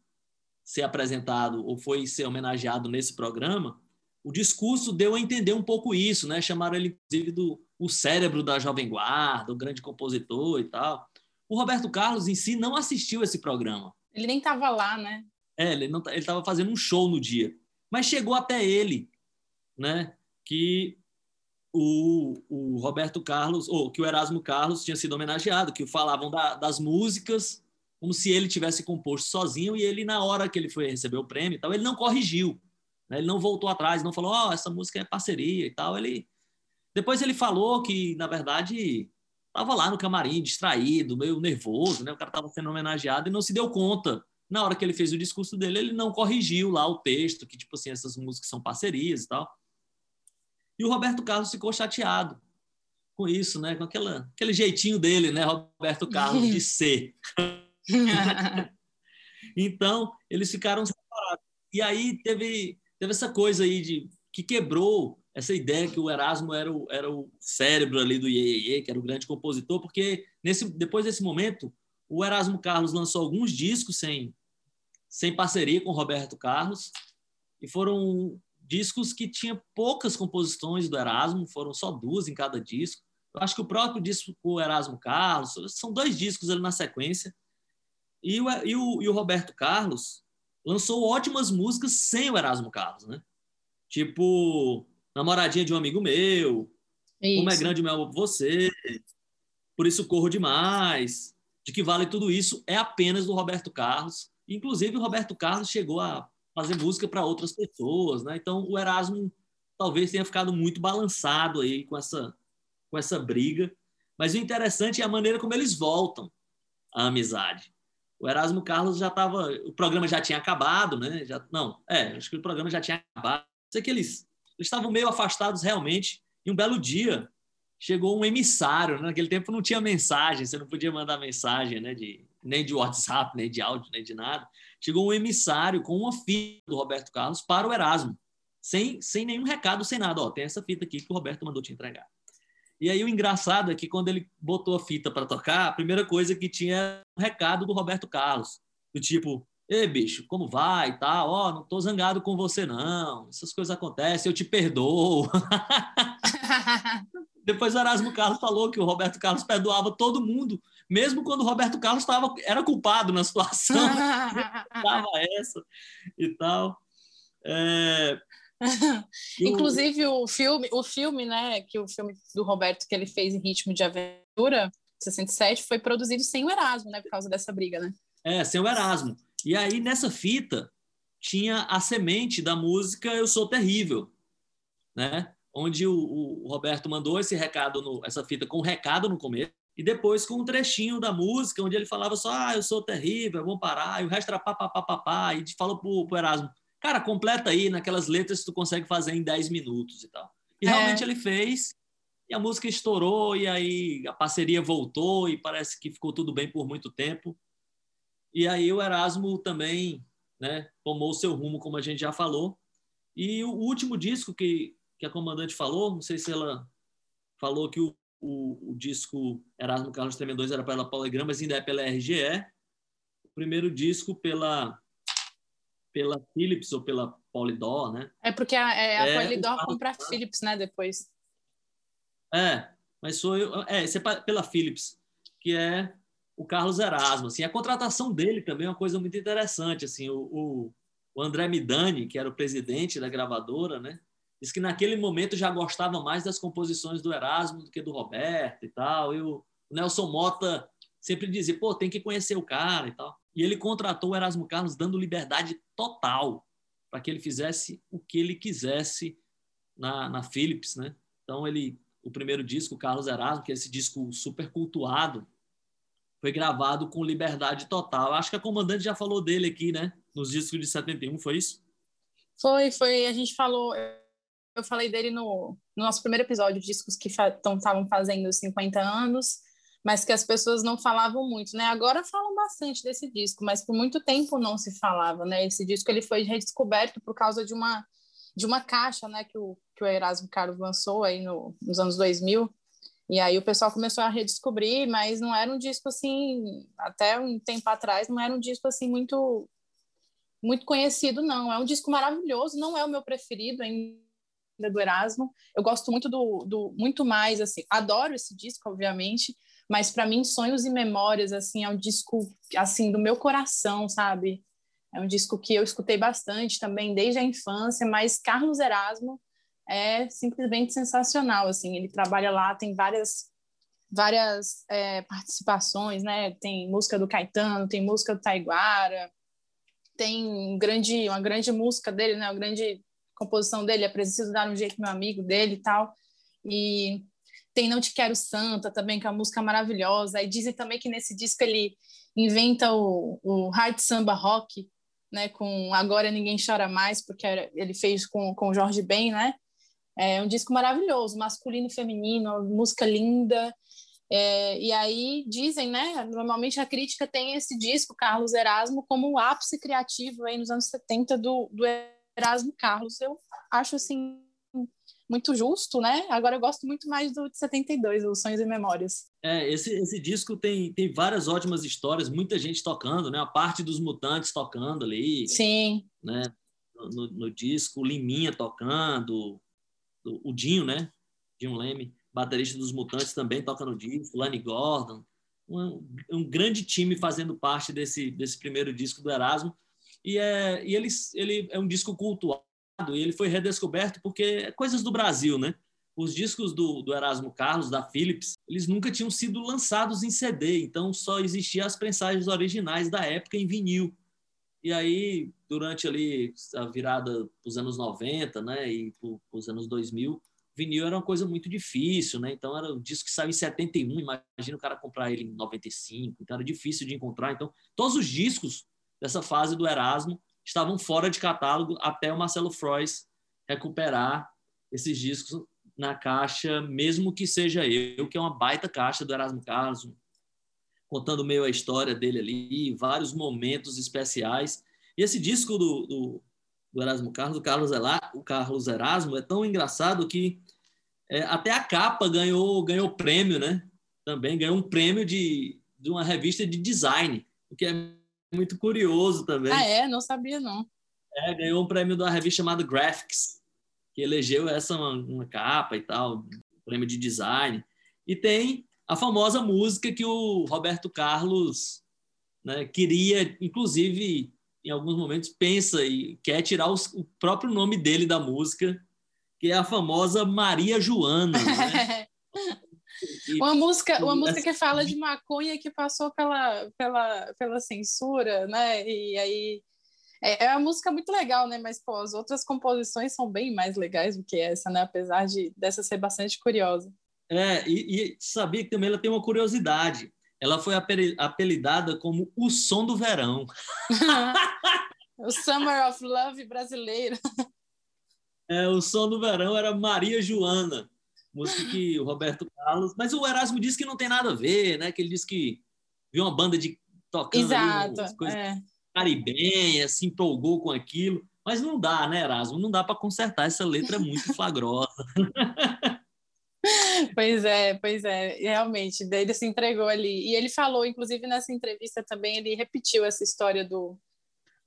ser apresentado ou foi ser homenageado nesse programa, o discurso deu a entender um pouco isso, né? Chamaram ele, inclusive, do o cérebro da Jovem Guarda, o grande compositor e tal. O Roberto Carlos, em si, não assistiu esse programa. Ele nem estava lá, né? É, ele estava fazendo um show no dia. Mas chegou até ele, né? Que o, o Roberto Carlos, ou que o Erasmo Carlos tinha sido homenageado, que falavam da, das músicas como se ele tivesse composto sozinho e ele, na hora que ele foi receber o prêmio e tal, ele não corrigiu. Né? Ele não voltou atrás, não falou, ó, oh, essa música é parceria e tal. Ele depois ele falou que, na verdade, estava lá no camarim, distraído, meio nervoso, né? O cara estava sendo homenageado e não se deu conta. Na hora que ele fez o discurso dele, ele não corrigiu lá o texto, que, tipo assim, essas músicas são parcerias e tal. E o Roberto Carlos ficou chateado com isso, né? Com aquela, aquele jeitinho dele, né? Roberto Carlos, de ser. então, eles ficaram separados. E aí teve teve essa coisa aí de que quebrou essa ideia que o Erasmo era o, era o cérebro ali do Iê, que era o grande compositor, porque nesse, depois desse momento, o Erasmo Carlos lançou alguns discos sem, sem parceria com o Roberto Carlos, e foram discos que tinham poucas composições do Erasmo, foram só duas em cada disco. Eu acho que o próprio disco o Erasmo Carlos, são dois discos ali na sequência, e o, e o, e o Roberto Carlos lançou ótimas músicas sem o Erasmo Carlos, né? Tipo, Namoradinha de um Amigo Meu, isso. Como é Grande Meu Amor por Você, Por Isso Corro Demais, De Que Vale Tudo Isso, é apenas do Roberto Carlos. Inclusive, o Roberto Carlos chegou a fazer música para outras pessoas, né? Então, o Erasmo talvez tenha ficado muito balançado aí com essa, com essa briga. Mas o interessante é a maneira como eles voltam à amizade o Erasmo Carlos já estava, o programa já tinha acabado, né? Já, não, é, acho que o programa já tinha acabado. Sei que eles, estavam meio afastados realmente. E um belo dia chegou um emissário. Né? Naquele tempo não tinha mensagem, você não podia mandar mensagem, né? De, nem de WhatsApp, nem de áudio, nem de nada. Chegou um emissário com uma fita do Roberto Carlos para o Erasmo, sem, sem nenhum recado, sem nada. Ó, tem essa fita aqui que o Roberto mandou te entregar. E aí o engraçado é que quando ele botou a fita para tocar, a primeira coisa que tinha era um recado do Roberto Carlos, do tipo, Ei, bicho, como vai e tal? Ó, não tô zangado com você, não. Essas coisas acontecem, eu te perdoo. Depois o Erasmo Carlos falou que o Roberto Carlos perdoava todo mundo, mesmo quando o Roberto Carlos tava, era culpado na situação. Tava essa e tal. É, Inclusive o filme, o filme, né, que o filme do Roberto que ele fez em Ritmo de Aventura, 67, foi produzido sem o Erasmo, né, por causa dessa briga, né? É, sem o Erasmo. E aí nessa fita tinha a semente da música Eu Sou Terrível, né? Onde o, o Roberto mandou esse recado, no, essa fita com um recado no começo e depois com um trechinho da música onde ele falava só, ah, eu sou terrível, vamos parar, e o resto era pá, pá, pá, pá, pá e falou pro, pro Erasmo, Cara, completa aí naquelas letras que tu consegue fazer em 10 minutos e tal. E é. realmente ele fez, e a música estourou, e aí a parceria voltou, e parece que ficou tudo bem por muito tempo. E aí o Erasmo também né, tomou o seu rumo, como a gente já falou. E o último disco que, que a comandante falou, não sei se ela falou que o, o, o disco Erasmo Carlos Tremendões era pela Polygram, mas ainda é pela RGE. O primeiro disco pela pela Philips ou pela Polydor, né? É porque a, é, a é, Polydor compra a Philips, né, depois. É, mas foi é, esse é pela Philips, que é o Carlos Erasmo, assim, a contratação dele também é uma coisa muito interessante, assim, o, o, o André Midani, que era o presidente da gravadora, né? Diz que naquele momento já gostava mais das composições do Erasmo do que do Roberto e tal. E o Nelson Mota sempre dizia, pô, tem que conhecer o cara e tal. E ele contratou o Erasmo Carlos dando liberdade total para que ele fizesse o que ele quisesse na, na Philips, né? Então ele, o primeiro disco, Carlos Erasmo, que é esse disco super cultuado, foi gravado com liberdade total. Acho que a comandante já falou dele aqui, né? Nos discos de 71, foi isso? Foi, foi. A gente falou. Eu falei dele no, no nosso primeiro episódio, discos que estavam fa fazendo 50 anos, mas que as pessoas não falavam muito, né? Agora falam bastante desse disco, mas por muito tempo não se falava, né? Esse disco ele foi redescoberto por causa de uma de uma caixa, né, que o que o Erasmo Carlos lançou aí no, nos anos 2000, e aí o pessoal começou a redescobrir, mas não era um disco assim, até um tempo atrás, não era um disco assim muito muito conhecido, não. É um disco maravilhoso, não é o meu preferido ainda do Erasmo. Eu gosto muito do, do muito mais assim, adoro esse disco, obviamente, mas para mim Sonhos e Memórias assim é um disco assim do meu coração, sabe? É um disco que eu escutei bastante também desde a infância, mas Carlos Erasmo é simplesmente sensacional. Assim, ele trabalha lá, tem várias várias é, participações, né? Tem música do Caetano, tem música do Taiguara, tem um grande, uma grande música dele, né? Uma grande composição dele, é preciso dar um jeito meu amigo dele e tal. E tem Não Te Quero Santa também, que é uma música maravilhosa. E dizem também que nesse disco ele inventa o, o hard samba rock, né? Com Agora Ninguém Chora Mais, porque ele fez com, com Jorge Ben, né? É um disco maravilhoso, masculino e feminino, música linda. É, e aí dizem, né? Normalmente a crítica tem esse disco, Carlos Erasmo, como o ápice criativo aí nos anos 70 do, do Erasmo Carlos. Eu acho assim muito justo, né? Agora eu gosto muito mais do de 72, Os Sonhos e Memórias. É, esse, esse disco tem, tem várias ótimas histórias, muita gente tocando, né? A parte dos Mutantes tocando ali. Sim. Né? No, no, no disco, Liminha tocando, o Dinho, né? Dinho Leme, baterista dos Mutantes, também toca no disco, Lani Gordon, um, um, grande time fazendo parte desse, desse primeiro disco do Erasmo. E, é, e ele, ele é um disco cultuado e ele foi redescoberto porque é coisas do Brasil, né? Os discos do, do Erasmo Carlos, da Philips, eles nunca tinham sido lançados em CD, então só existiam as prensagens originais da época em vinil. E aí, durante ali a virada dos anos 90, né, e os anos 2000, vinil era uma coisa muito difícil, né? Então era o disco que saiu em 71, imagina o cara comprar ele em 95, então era difícil de encontrar. Então, todos os discos dessa fase do Erasmo estavam fora de catálogo até o Marcelo Frois recuperar esses discos na caixa, mesmo que seja eu, que é uma baita caixa do Erasmo Carlos, contando meio a história dele ali, vários momentos especiais. E esse disco do, do, do Erasmo Carlos, o Carlos, o Carlos Erasmo, é tão engraçado que é, até a capa ganhou, ganhou prêmio, né? Também ganhou um prêmio de, de uma revista de design, o que é muito curioso também. Ah, é? Não sabia, não. É, ganhou um prêmio uma revista chamada Graphics, que elegeu essa uma, uma capa e tal, um prêmio de design. E tem a famosa música que o Roberto Carlos né, queria, inclusive, em alguns momentos, pensa e quer tirar os, o próprio nome dele da música, que é a famosa Maria Joana. Né? uma música, uma música que fala de maconha que passou pela, pela, pela censura, né? E aí é, é uma música muito legal, né? Mas pô, as outras composições são bem mais legais do que essa, né? Apesar de dessa ser bastante curiosa. É, e, e sabia que também ela tem uma curiosidade. Ela foi apelidada como o som do verão. o Summer of Love brasileiro. É, o som do verão era Maria Joana, música que o Roberto Carlos. Mas o Erasmo disse que não tem nada a ver, né? Que ele disse que viu uma banda de tocando Exato, ali, coisas é. caribenhas, se empolgou com aquilo. Mas não dá, né, Erasmo? Não dá para consertar essa letra é muito flagrosa. Pois é, pois é, realmente, daí ele se entregou ali. E ele falou, inclusive nessa entrevista também, ele repetiu essa história do,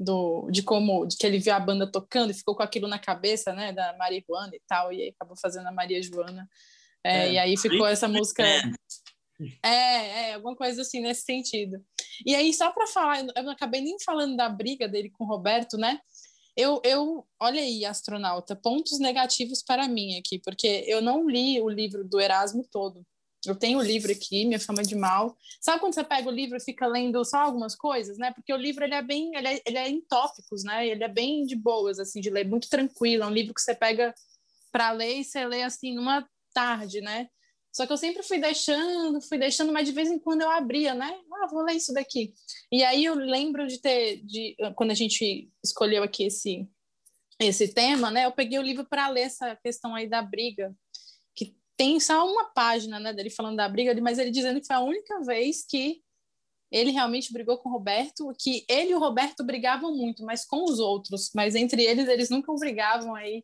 do de como, de que ele viu a banda tocando e ficou com aquilo na cabeça, né, da Maria Joana e tal, e aí acabou fazendo a Maria Joana. É, é, e aí ficou essa música. É, é, alguma coisa assim nesse sentido. E aí, só para falar, eu não acabei nem falando da briga dele com o Roberto, né? Eu, eu, olha aí, astronauta, pontos negativos para mim aqui, porque eu não li o livro do Erasmo todo. Eu tenho o livro aqui, Minha Fama de Mal. Sabe quando você pega o livro e fica lendo só algumas coisas, né? Porque o livro ele é bem, ele é, ele é em tópicos, né? Ele é bem de boas, assim, de ler, muito tranquilo. É um livro que você pega para ler e você lê assim numa tarde, né? Só que eu sempre fui deixando, fui deixando, mas de vez em quando eu abria, né? Ah, vou ler isso daqui. E aí eu lembro de ter, de, quando a gente escolheu aqui esse, esse tema, né? Eu peguei o livro para ler essa questão aí da briga, tem só uma página, né, dele falando da briga, mas ele dizendo que foi a única vez que ele realmente brigou com o Roberto, que ele e o Roberto brigavam muito, mas com os outros, mas entre eles eles nunca brigavam aí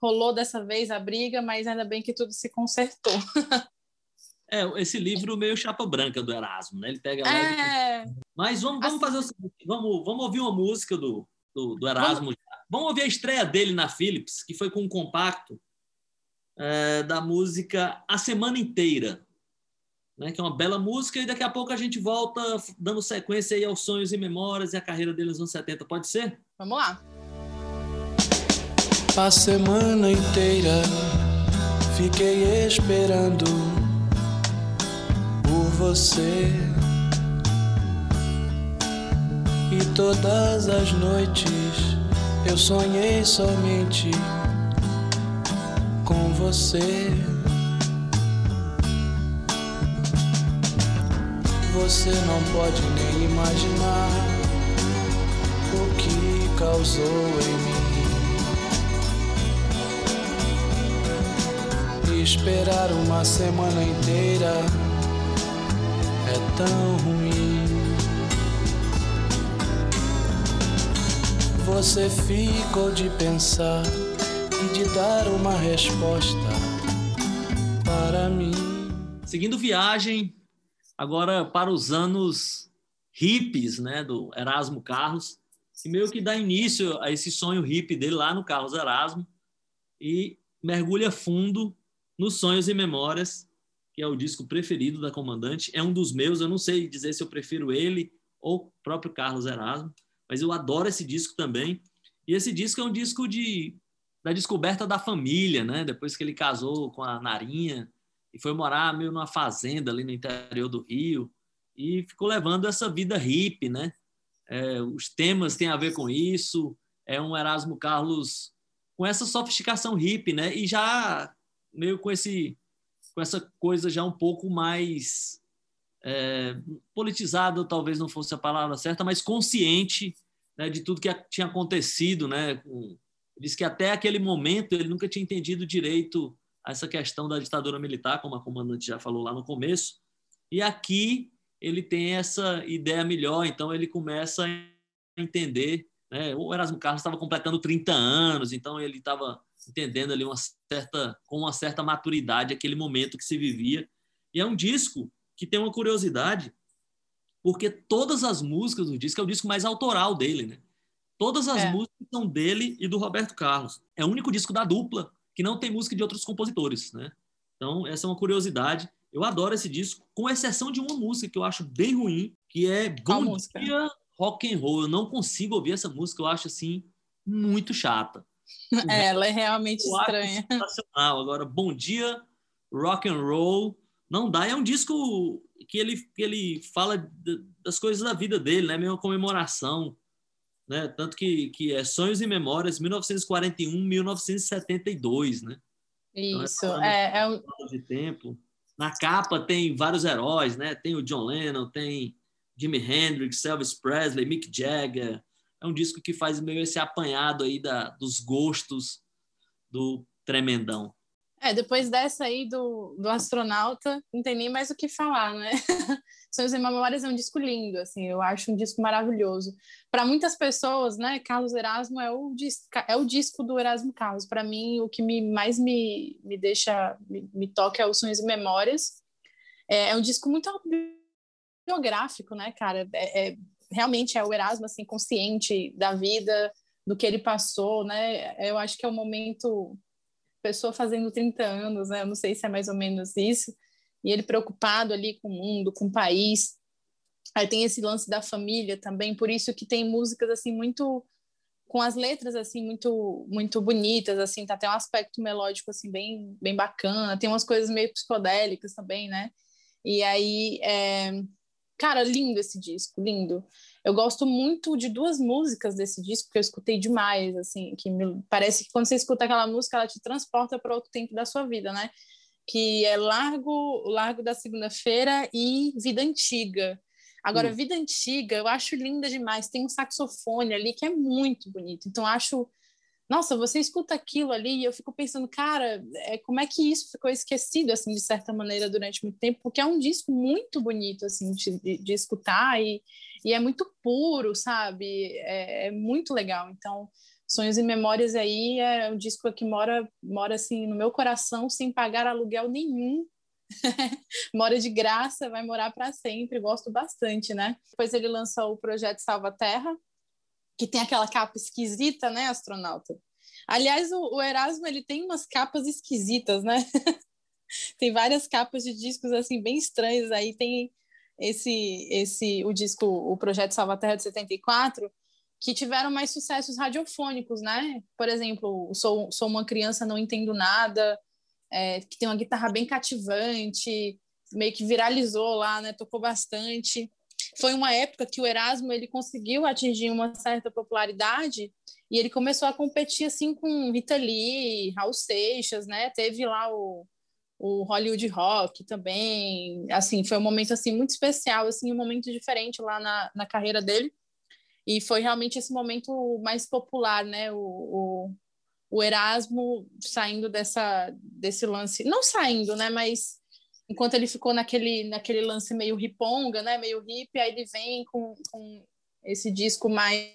rolou dessa vez a briga, mas ainda bem que tudo se consertou. é, esse livro meio chapa branca do Erasmo, né? Ele pega é... Mas vamos, vamos fazer o seguinte, vamos, vamos ouvir uma música do, do, do Erasmo. Vamos... vamos... ouvir a estreia dele na Philips, que foi com um compacto é, da música A Semana Inteira, né? que é uma bela música, e daqui a pouco a gente volta dando sequência aí aos sonhos e memórias e a carreira dele nos anos 70. Pode ser? Vamos lá. A semana inteira fiquei esperando por você. E todas as noites eu sonhei somente você. Você não pode nem imaginar o que causou em mim. esperar uma semana inteira é tão ruim. Você ficou de pensar de dar uma resposta para mim. Seguindo viagem agora para os anos hippies, né, do Erasmo Carlos, e meio que dá início a esse sonho hippie dele lá no Carlos Erasmo e mergulha fundo nos Sonhos e Memórias, que é o disco preferido da Comandante. É um dos meus, eu não sei dizer se eu prefiro ele ou o próprio Carlos Erasmo, mas eu adoro esse disco também. E esse disco é um disco de da descoberta da família, né? Depois que ele casou com a Narinha e foi morar meio numa fazenda ali no interior do Rio e ficou levando essa vida hippie, né? É, os temas têm a ver com isso. É um Erasmo Carlos com essa sofisticação hippie, né? E já meio com esse com essa coisa já um pouco mais é, politizada, talvez não fosse a palavra certa, mas consciente né, de tudo que tinha acontecido, né? Com, diz que até aquele momento ele nunca tinha entendido direito essa questão da ditadura militar, como a comandante já falou lá no começo. E aqui ele tem essa ideia melhor, então ele começa a entender. Né? O Erasmo Carlos estava completando 30 anos, então ele estava entendendo ali uma certa, com uma certa maturidade aquele momento que se vivia. E é um disco que tem uma curiosidade, porque todas as músicas do disco é o disco mais autoral dele, né? Todas as é. músicas são dele e do Roberto Carlos. É o único disco da dupla que não tem música de outros compositores, né? Então, essa é uma curiosidade. Eu adoro esse disco, com exceção de uma música que eu acho bem ruim, que é Bom Dia Rock and Roll. Eu não consigo ouvir essa música, eu acho assim muito chata. É, ela é realmente eu estranha. Sensacional. Agora, Bom Dia, Rock and Roll, não dá. É um disco que ele, que ele fala das coisas da vida dele, né? Uma comemoração, né? Tanto que, que é Sonhos e Memórias, 1941-1972, né? Isso, então, é, é, um... de tempo. Na capa tem vários heróis, né? Tem o John Lennon, tem Jimi Hendrix, Elvis Presley, Mick Jagger, é um disco que faz meio esse apanhado aí da, dos gostos do tremendão. É, depois dessa aí do, do astronauta, não tem nem mais o que falar, né? Sonhos e Memórias é um disco lindo, assim, eu acho um disco maravilhoso. Para muitas pessoas, né, Carlos Erasmo é o, é o disco do Erasmo Carlos. Para mim, o que me, mais me, me deixa, me, me toca é o Sonhos e Memórias. É, é um disco muito biográfico, né, cara? É, é, realmente é o Erasmo assim consciente da vida, do que ele passou, né? Eu acho que é o momento pessoa fazendo 30 anos, né? Eu não sei se é mais ou menos isso. E ele preocupado ali com o mundo, com o país. Aí tem esse lance da família também, por isso que tem músicas assim muito com as letras assim muito muito bonitas assim tá até um aspecto melódico assim bem bem bacana tem umas coisas meio psicodélicas também né e aí é... cara lindo esse disco lindo eu gosto muito de duas músicas desse disco que eu escutei demais assim que me... parece que quando você escuta aquela música ela te transporta para outro tempo da sua vida né que é Largo Largo da Segunda-feira e Vida Antiga Agora, hum. Vida Antiga, eu acho linda demais. Tem um saxofone ali que é muito bonito. Então, acho. Nossa, você escuta aquilo ali e eu fico pensando, cara, é, como é que isso ficou esquecido, assim, de certa maneira, durante muito tempo? Porque é um disco muito bonito, assim, de, de, escutar e, e é muito puro, sabe? É, é, muito legal. Então, Sonhos e Memórias aí é um disco que mora, mora assim, no meu coração sem pagar aluguel nenhum mora de graça, vai morar para sempre, gosto bastante, né? Depois ele lançou o projeto Salva Terra, que tem aquela capa esquisita, né, astronauta? Aliás, o, o Erasmo ele tem umas capas esquisitas, né? tem várias capas de discos assim bem estranhas. Aí tem esse esse o disco, o projeto Salva Terra de 74, que tiveram mais sucessos radiofônicos, né? Por exemplo, Sou, Sou uma criança, não entendo nada, é, que tem uma guitarra bem cativante, meio que viralizou lá, né? Tocou bastante. Foi uma época que o Erasmo ele conseguiu atingir uma certa popularidade e ele começou a competir assim com Rita Lee, Raul Seixas, né? Teve lá o, o Hollywood Rock também. Assim, foi um momento assim muito especial, assim, um momento diferente lá na, na carreira dele. E foi realmente esse momento mais popular, né? O, o, o Erasmo saindo dessa desse lance, não saindo, né, mas enquanto ele ficou naquele naquele lance meio riponga, né, meio hippie, aí ele vem com, com esse disco mais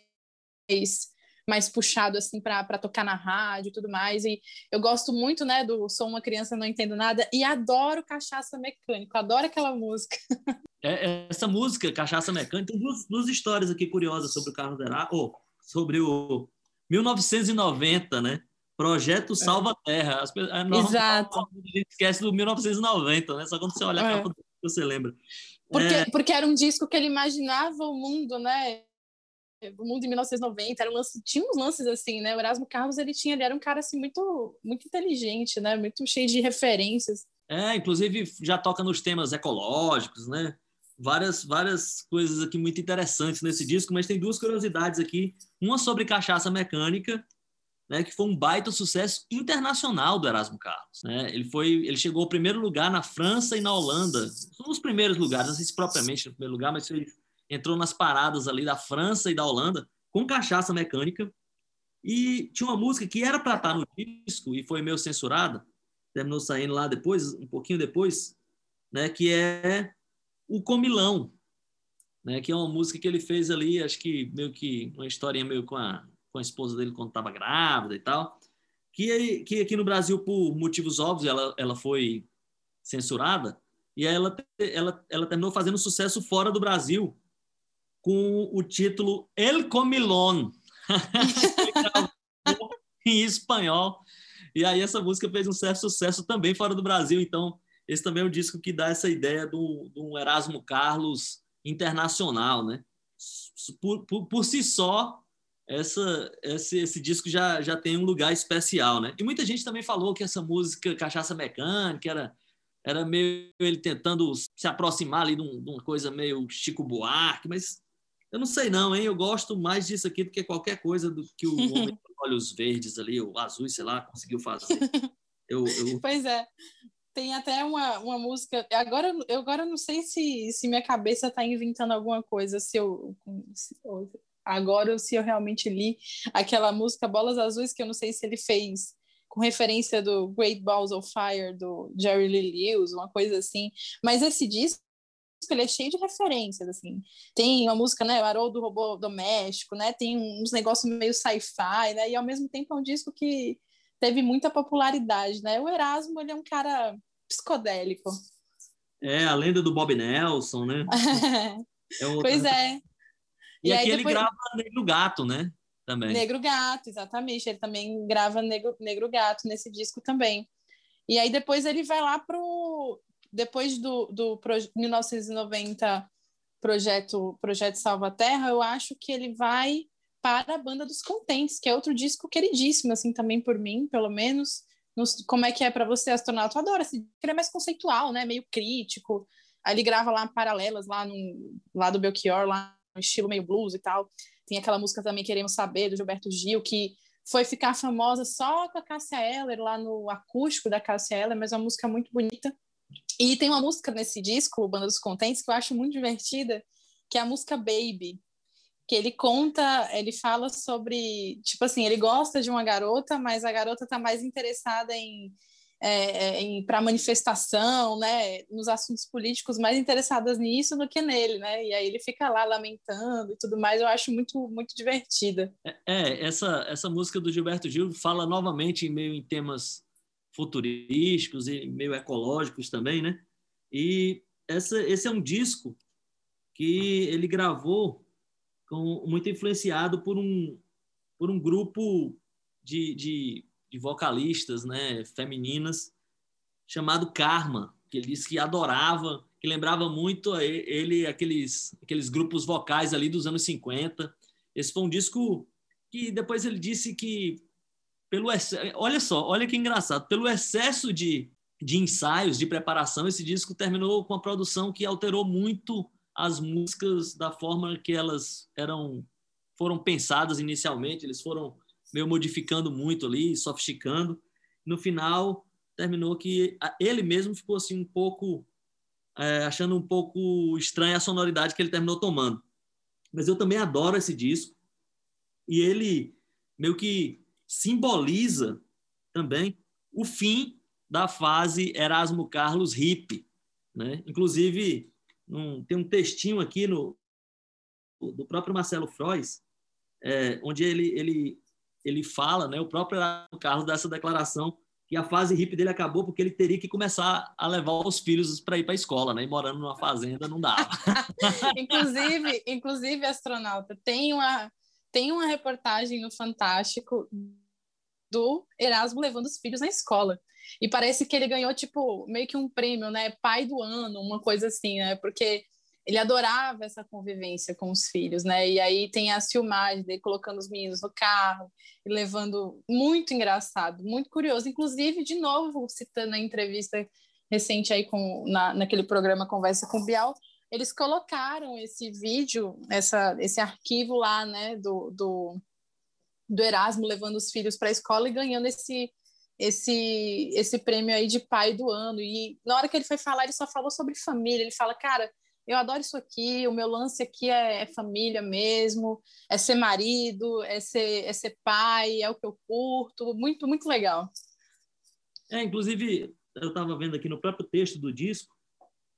mais puxado assim para tocar na rádio e tudo mais. E eu gosto muito, né, do Sou uma criança não entendo nada e adoro Cachaça Mecânico, adoro aquela música. É, essa música Cachaça Mecânica tem duas, duas histórias aqui curiosas sobre o Carlos Derá, ou sobre o 1990, né? Projeto é. Salva Terra. As, é Exato. A gente esquece do 1990, né? Só quando você olha a é. capa você lembra. Porque, é... porque era um disco que ele imaginava o mundo, né? O mundo em 1990, era um lance, tinha uns lances assim, né? O Erasmo Carlos, ele tinha, ele era um cara assim muito muito inteligente, né? Muito cheio de referências. É, inclusive já toca nos temas ecológicos, né? Várias várias coisas aqui muito interessantes nesse disco, mas tem duas curiosidades aqui, uma sobre cachaça mecânica né, que foi um baita sucesso internacional do Erasmo Carlos. Né? Ele, foi, ele chegou ao primeiro lugar na França e na Holanda. São os primeiros lugares, não sei se propriamente no primeiro lugar, mas ele entrou nas paradas ali da França e da Holanda com cachaça mecânica. E tinha uma música que era para estar no disco e foi meio censurada, terminou saindo lá depois, um pouquinho depois, né, que é o Comilão, né, que é uma música que ele fez ali, acho que meio que uma historinha meio com a com a esposa dele quando estava grávida e tal, que, que aqui no Brasil, por motivos óbvios, ela, ela foi censurada, e ela, ela, ela terminou fazendo sucesso fora do Brasil com o título El Comilón, em espanhol. E aí essa música fez um certo sucesso também fora do Brasil. Então, esse também é um disco que dá essa ideia de um Erasmo Carlos internacional, né? Por, por, por si só, essa, esse, esse disco já, já tem um lugar especial, né? E muita gente também falou que essa música Cachaça Mecânica era, era meio ele tentando se aproximar ali de, um, de uma coisa meio Chico Buarque, mas eu não sei não, hein? Eu gosto mais disso aqui do que qualquer coisa do que o Homem com Olhos Verdes ali, ou Azuis, sei lá, conseguiu fazer. Eu, eu... Pois é. Tem até uma, uma música. Agora eu agora não sei se, se minha cabeça está inventando alguma coisa, se eu, se, agora se eu realmente li aquela música Bolas Azuis, que eu não sei se ele fez com referência do Great Balls of Fire, do Jerry Lee Lewis, uma coisa assim. Mas esse disco ele é cheio de referências, assim. Tem uma música, né, o Haroldo Robô Doméstico, né, tem uns negócios meio sci-fi, né, e ao mesmo tempo é um disco que teve muita popularidade, né. O Erasmo, ele é um cara psicodélico. É, a lenda do Bob Nelson, né? é pois é. E, e aqui depois... ele grava Negro Gato, né? Também. Negro Gato, exatamente. Ele também grava Negro, Negro Gato nesse disco também. E aí depois ele vai lá pro depois do, do pro, 1990 projeto projeto Salva Terra, eu acho que ele vai para a Banda dos Contentes, que é outro disco queridíssimo, assim, também por mim, pelo menos. como é que é para você, astronauta? Eu adoro esse disco, ele é mais conceitual, né? Meio crítico. Aí ele grava lá paralelas, lá, no, lá do Belchior, lá estilo meio blues e tal. Tem aquela música também, Queremos Saber, do Gilberto Gil, que foi ficar famosa só com a Cássia Eller, lá no acústico da Cássia Eller, mas é uma música muito bonita. E tem uma música nesse disco, Banda dos Contentes, que eu acho muito divertida, que é a música Baby, que ele conta, ele fala sobre, tipo assim, ele gosta de uma garota, mas a garota está mais interessada em, é, é em para manifestação, né, nos assuntos políticos, mais interessadas nisso do que nele, né? E aí ele fica lá lamentando e tudo mais. Eu acho muito muito divertida. É, é essa essa música do Gilberto Gil fala novamente meio em temas futurísticos e meio ecológicos também, né? E essa, esse é um disco que ele gravou com, muito influenciado por um, por um grupo de, de, de vocalistas né, femininas chamado Karma, que ele disse que adorava, que lembrava muito a ele aqueles, aqueles grupos vocais ali dos anos 50. Esse foi um disco que depois ele disse que pelo olha só, olha que engraçado, pelo excesso de, de ensaios, de preparação, esse disco terminou com uma produção que alterou muito as músicas da forma que elas eram foram pensadas inicialmente, eles foram meio modificando muito ali, sofisticando. No final, terminou que ele mesmo ficou assim um pouco é, achando um pouco estranha a sonoridade que ele terminou tomando. Mas eu também adoro esse disco e ele meio que simboliza também o fim da fase Erasmo Carlos hippie, né? Inclusive um, tem um textinho aqui no do próprio Marcelo Frois, é, onde ele ele ele fala, né? O próprio Carlos dessa declaração que a fase hippie dele acabou porque ele teria que começar a levar os filhos para ir para a escola, né? E morando numa fazenda não dava. inclusive, inclusive astronauta, tem uma tem uma reportagem no Fantástico do Erasmo levando os filhos na escola. E parece que ele ganhou, tipo, meio que um prêmio, né? Pai do ano, uma coisa assim, né? Porque ele adorava essa convivência com os filhos, né? E aí tem a filmagem dele colocando os meninos no carro e levando. Muito engraçado, muito curioso. Inclusive, de novo, citando a entrevista recente aí com, na, naquele programa Conversa com Bial, eles colocaram esse vídeo, essa, esse arquivo lá, né, do, do, do Erasmo levando os filhos para a escola e ganhando esse, esse, esse prêmio aí de pai do ano. E na hora que ele foi falar, ele só falou sobre família. Ele fala, cara, eu adoro isso aqui, o meu lance aqui é, é família mesmo, é ser marido, é ser, é ser pai, é o que eu curto. Muito, muito legal. É, inclusive, eu estava vendo aqui no próprio texto do disco,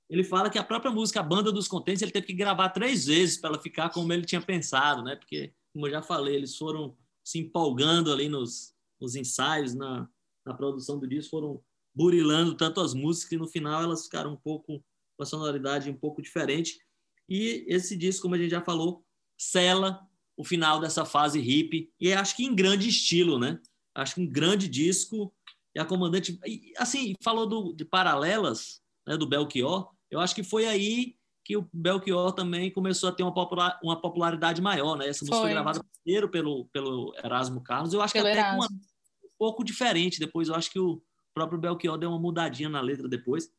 ele fala que a própria música a Banda dos Contentes ele teve que gravar três vezes para ela ficar como ele tinha pensado, né? Porque, como eu já falei, eles foram se empolgando ali nos, nos ensaios, na, na produção do disco, foram burilando tanto as músicas que no final elas ficaram um pouco com a sonoridade um pouco diferente. E esse disco, como a gente já falou, sela o final dessa fase hip e acho que em grande estilo, né? Acho que um grande disco e a comandante assim falou do, de paralelas né, do Belchior eu acho que foi aí que o Belchior também começou a ter uma, popular, uma popularidade maior, né? Essa música foi, foi gravada primeiro pelo, pelo Erasmo Carlos, eu acho que até uma, um pouco diferente depois, eu acho que o próprio Belchior deu uma mudadinha na letra depois.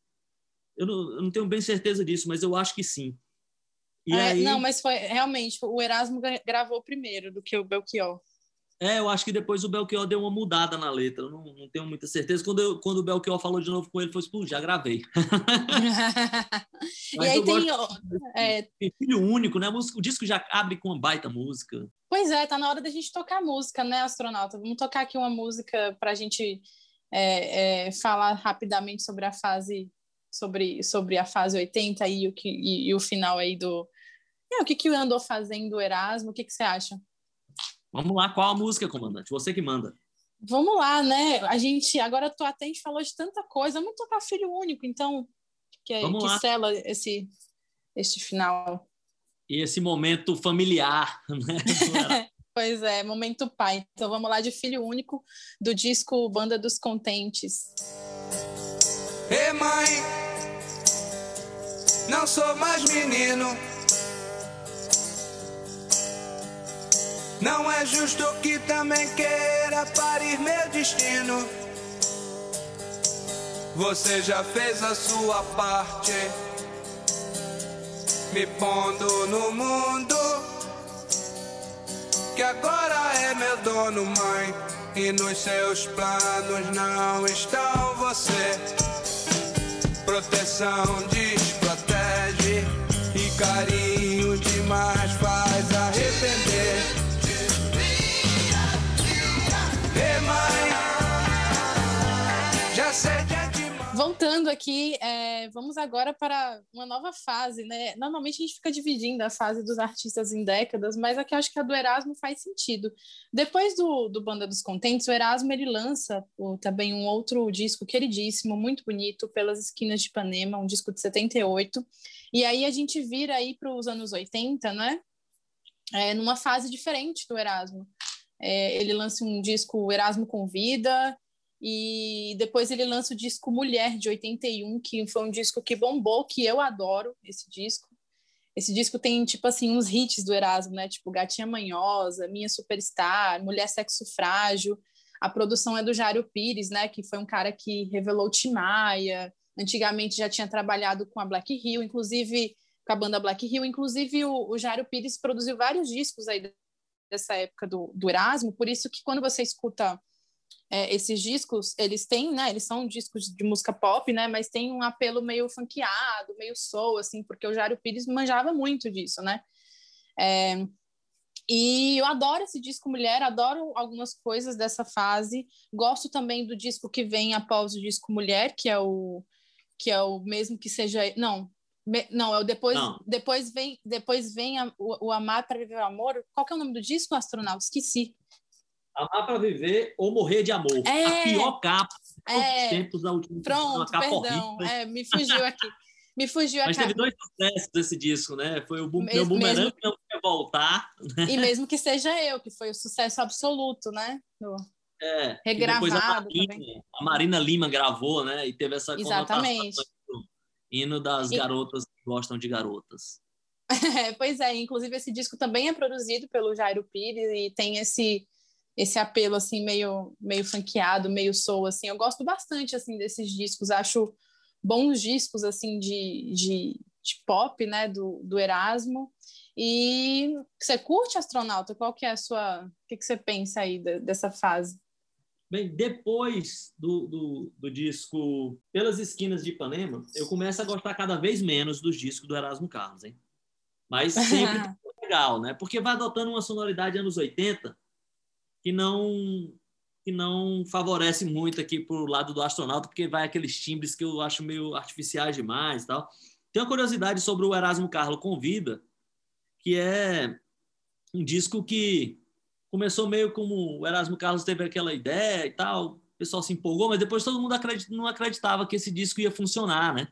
Eu não, eu não tenho bem certeza disso, mas eu acho que sim. É, aí... Não, mas foi realmente, o Erasmo gravou primeiro do que o Belchior. É, eu acho que depois o Belchior deu uma mudada na letra, não, não tenho muita certeza. Quando, eu, quando o Belchior falou de novo com ele, foi tipo, já gravei. e aí tem. É... Filho único, né? O disco já abre com uma baita música. Pois é, tá na hora da gente tocar música, né, astronauta? Vamos tocar aqui uma música para a gente é, é, falar rapidamente sobre a fase sobre, sobre a fase 80 e o, que, e, e o final aí do. É, o que, que andou fazendo o Erasmo? O que, que você acha? Vamos lá, qual a música, comandante? Você que manda. Vamos lá, né? A gente agora tô até a gente falou de tanta coisa, vamos tocar Filho Único, então que, Vamos que lá. sela esse este final. E esse momento familiar, né? pois é, momento pai. Então vamos lá de Filho Único do disco Banda dos Contentes. Ei, mãe, não sou mais menino Não é justo que também queira parir meu destino. Você já fez a sua parte, me pondo no mundo que agora é meu dono, mãe. E nos seus planos não estão você. Proteção desprotege e carinho demais faz arrepender. Ei, mãe, já sei que. Voltando aqui, é, vamos agora para uma nova fase, né? Normalmente a gente fica dividindo a fase dos artistas em décadas, mas aqui acho que a do Erasmo faz sentido. Depois do, do Banda dos Contentes, o Erasmo ele lança o, também um outro disco queridíssimo, muito bonito, Pelas Esquinas de Ipanema, um disco de 78. E aí a gente vira aí para os anos 80, né? É, numa fase diferente do Erasmo. É, ele lança um disco Erasmo Convida, e depois ele lança o disco Mulher, de 81, que foi um disco que bombou, que eu adoro esse disco. Esse disco tem, tipo assim, uns hits do Erasmo, né? Tipo Gatinha Manhosa, Minha Superstar, Mulher Sexo Frágil. A produção é do Jário Pires, né? Que foi um cara que revelou Tim Maia. Antigamente já tinha trabalhado com a Black Hill, inclusive com a banda Black Hill. Inclusive o, o Jário Pires produziu vários discos aí dessa época do, do Erasmo. Por isso que quando você escuta é, esses discos, eles têm, né, eles são discos de música pop, né, mas tem um apelo meio funkeado, meio soul, assim, porque o Jário Pires manjava muito disso, né, é, e eu adoro esse disco Mulher, adoro algumas coisas dessa fase, gosto também do disco que vem após o disco Mulher, que é o, que é o mesmo que seja, não, me, não, é o depois, Não. depois vem, depois vem a- o, o Amar para Viver o Amor, qual que é o nome do disco, astronauta? Esqueci. Amar para viver ou morrer de amor. É. A pior capa de todos É. os tempos da última Pronto, perdão. É, me fugiu aqui. Me fugiu Mas aqui. teve dois sucessos desse disco, né? Foi o Mes- Meu Boomerang mesmo- que não quer voltar. E mesmo que seja eu, que foi o sucesso absoluto, né? Do- É, depois a Regravado Marina, também. a Marina Lima gravou, né? E teve essa Exatamente. do hino das E- garotas que gostam de garotas. É, pois é, inclusive esse disco também é produzido pelo Jairo Pires e tem esse esse apelo assim meio meio funkeado, meio soul assim. Eu gosto bastante assim desses discos, acho bons discos assim de, de, de pop, né, do, do Erasmo. E você curte astronauta? Qual que é a sua, o que que você pensa aí da- dessa fase? Bem, depois do, do, do disco Pelas Esquinas de Ipanema, eu começo a gostar cada vez menos dos discos do Erasmo Carlos, hein? Mas sempre legal, né? Porque vai adotando uma sonoridade anos 80 que não que não favorece muito aqui pro lado do astronauta, porque vai aqueles timbres que eu acho meio artificiais demais tal. Tem uma curiosidade sobre o Erasmo Carlos Convida, que é um disco que começou meio como o Erasmo Carlos teve aquela ideia e tal, o pessoal se empolgou, mas depois todo mundo acredit- não acreditava que esse disco ia funcionar, né?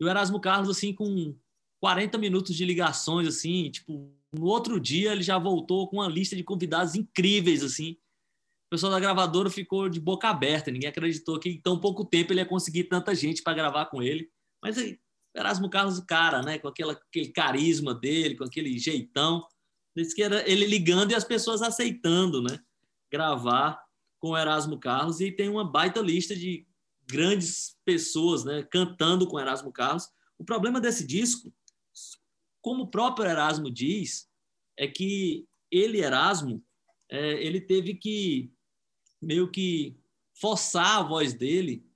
E o Erasmo Carlos, assim, com 40 minutos de ligações, assim, tipo, no outro dia ele já voltou com uma lista de convidados incríveis, assim. O pessoal da gravadora ficou de boca aberta, ninguém acreditou que em tão pouco tempo ele ia conseguir tanta gente para gravar com ele. Mas Erasmo Carlos, cara, né, com aquela, aquele carisma dele, com aquele jeitão, disse que era ele ligando e as pessoas aceitando, né, gravar com Erasmo Carlos e tem uma baita lista de grandes pessoas, né, cantando com Erasmo Carlos. O problema desse disco, como o próprio Erasmo diz, é que ele, Erasmo, é, ele teve que meio que forçar a voz dele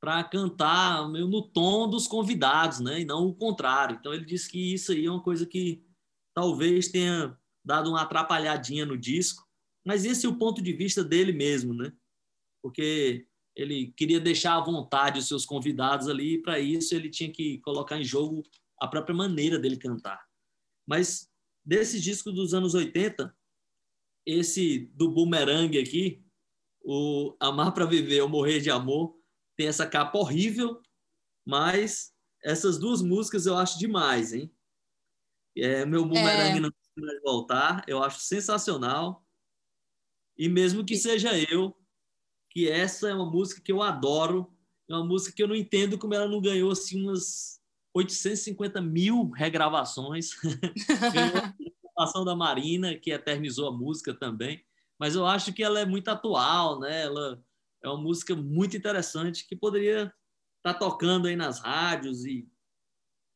para cantar meio no tom dos convidados, né? E não o contrário. Então ele disse que isso aí é uma coisa que talvez tenha dado uma atrapalhadinha no disco, mas esse é o ponto de vista dele mesmo, né? Porque ele queria deixar à vontade os seus convidados ali, e para isso ele tinha que colocar em jogo a própria maneira dele cantar. Mas desses discos dos anos 80, esse do Boomerang aqui, o Amar para Viver ou Morrer de Amor, tem essa capa horrível, mas essas duas músicas eu acho demais, hein? É, meu Boomerang É. não vai voltar, eu acho sensacional. E mesmo que seja eu, que essa é uma música que eu adoro, é uma música que eu não entendo como ela não ganhou assim umas 850 mil regravações. participação da Marina, que eternizou a música também, mas eu acho que ela é muito atual, né? Ela é uma música muito interessante que poderia estar tá tocando aí nas rádios e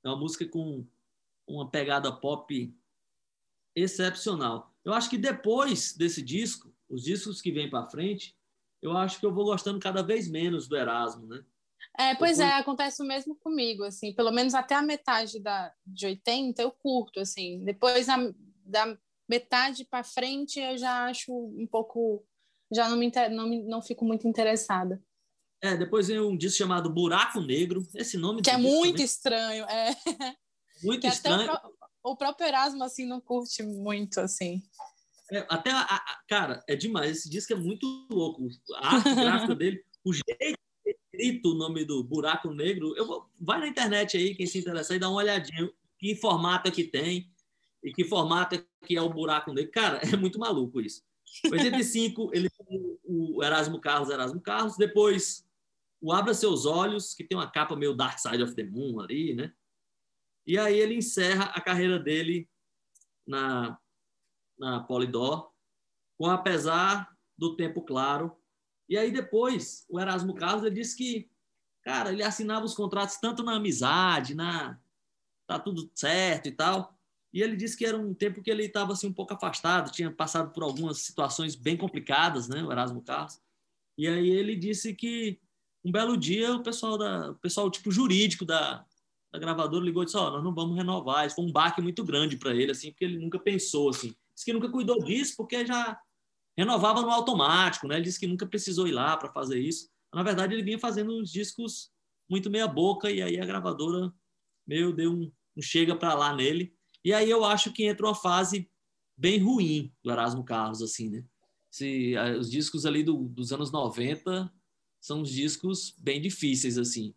é uma música com uma pegada pop excepcional. Eu acho que depois desse disco, os discos que vêm para frente, eu acho que eu vou gostando cada vez menos do Erasmo, né? É, pois é, acontece o mesmo comigo, assim, pelo menos até a metade da, de 80 eu curto, assim, depois a, da metade para frente eu já acho um pouco, já não me, não, me, não fico muito interessada. É, depois vem um disco chamado Buraco Negro, esse nome que é muito também. estranho, é. Muito que estranho. O, o, próprio Erasmo assim não curte muito assim. É, até a, a, cara, é demais. Esse disco é muito louco. A arte gráfica dele, o jeito escrito o nome do buraco negro, eu vou, vai na internet aí, quem se interessar, e dá uma olhadinha que formato é que tem e que formato é que é o buraco negro. Cara, é muito maluco isso. Em 85, ele o Erasmo Carlos, Erasmo Carlos, depois o Abra Seus Olhos, que tem uma capa meio Dark Side of the Moon ali, né? E aí ele encerra a carreira dele na, na Polydor, com Apesar do Tempo Claro, e aí depois, o Erasmo Carlos ele disse que, cara, ele assinava os contratos tanto na amizade, na tá tudo certo e tal. E ele disse que era um tempo que ele estava assim um pouco afastado, tinha passado por algumas situações bem complicadas, né, o Erasmo Carlos. E aí ele disse que um belo dia o pessoal da o pessoal tipo jurídico da, da gravadora ligou e disse: "Ó, oh, nós não vamos renovar". Isso foi um baque muito grande para ele assim, porque ele nunca pensou assim. Disse que nunca cuidou disso porque já renovava no automático, né? Ele disse que nunca precisou ir lá para fazer isso. Na verdade, ele vinha fazendo uns discos muito meia boca e aí a gravadora meio deu um, um chega para lá nele. E aí eu acho que entra uma fase bem ruim do Erasmo Carlos, assim, né? Se, os discos ali do, dos anos 90 são os discos bem difíceis, assim.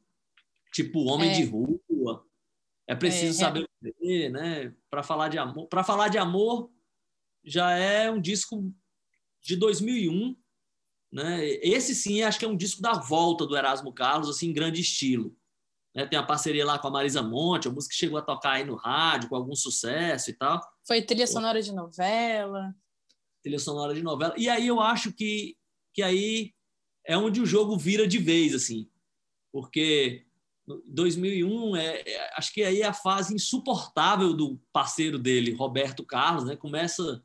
Tipo Homem é. de Rua. É preciso é, saber é. né? Para falar de amor. Para falar de amor já é um disco de 2001. Né? Esse sim, acho que é um disco da volta do Erasmo Carlos, assim, em grande estilo. Né? Tem a parceria lá com a Marisa Monte, a música chegou a tocar aí no rádio com algum sucesso e tal. Foi trilha sonora de novela. Trilha sonora de novela. E aí eu acho que, que aí é onde o jogo vira de vez, assim. Porque 2001 é, é, acho que aí é a fase insuportável do parceiro dele, Roberto Carlos, né? Começa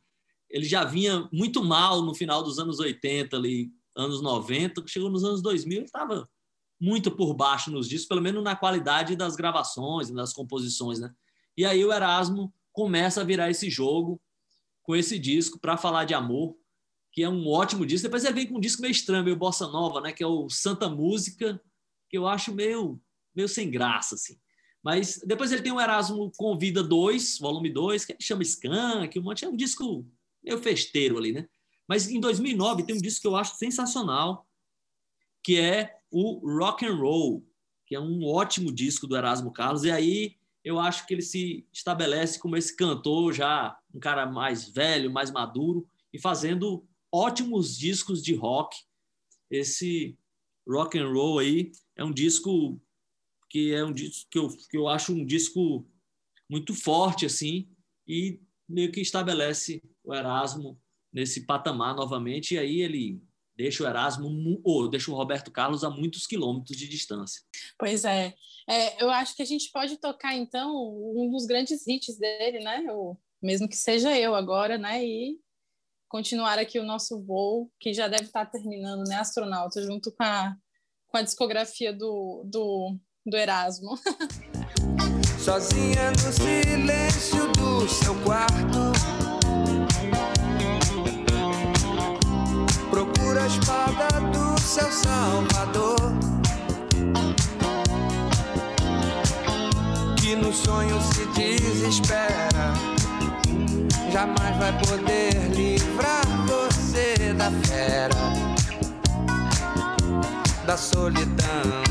ele já vinha muito mal no final dos anos 80, ali, anos 90, chegou nos anos 2000, ele estava muito por baixo nos discos, pelo menos na qualidade das gravações, das composições, né? E aí o Erasmo começa a virar esse jogo com esse disco para falar de amor, que é um ótimo disco. Depois ele vem com um disco meio estranho, meio bossa nova, né? Que é o Santa Música, que eu acho meio meio sem graça, assim. Mas depois ele tem o Erasmo Convida 2, volume 2, que chama Skank, um monte, é um disco meio festeiro ali, né? Mas em 2009 tem um disco que eu acho sensacional, que é o Rock and Roll, que é um ótimo disco do Erasmo Carlos. E aí eu acho que ele se estabelece como esse cantor já um cara mais velho, mais maduro e fazendo ótimos discos de rock. Esse Rock and Roll aí é um disco que é um disco que eu, que eu acho um disco muito forte assim e meio que estabelece o Erasmo nesse patamar novamente, e aí ele deixa o Erasmo, ou deixa o Roberto Carlos a muitos quilômetros de distância. Pois é. é. Eu acho que a gente pode tocar, então, um dos grandes hits dele, né? O, mesmo que seja eu agora, né? E continuar aqui o nosso voo, que já deve estar terminando, né, astronauta, junto com a, com a discografia do, do, do Erasmo. Sozinha no silêncio do seu quarto procura a espada do seu salvador. Que no sonho se desespera, jamais vai poder livrar você da fera, da solidão.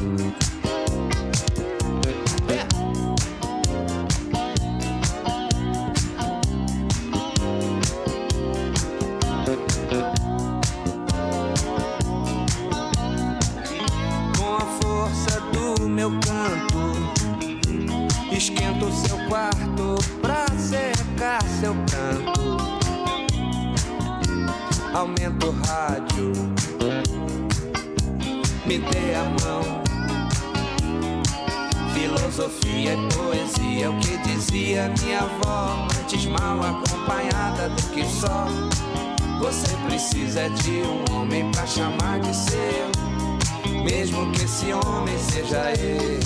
meu canto. Esquento seu quarto pra secar seu canto. Aumento o rádio, me dê a mão. Filosofia e poesia, é o que dizia minha avó, antes mal acompanhada do que só. Você precisa de um homem pra chamar de seu mesmo que esse homem seja eu.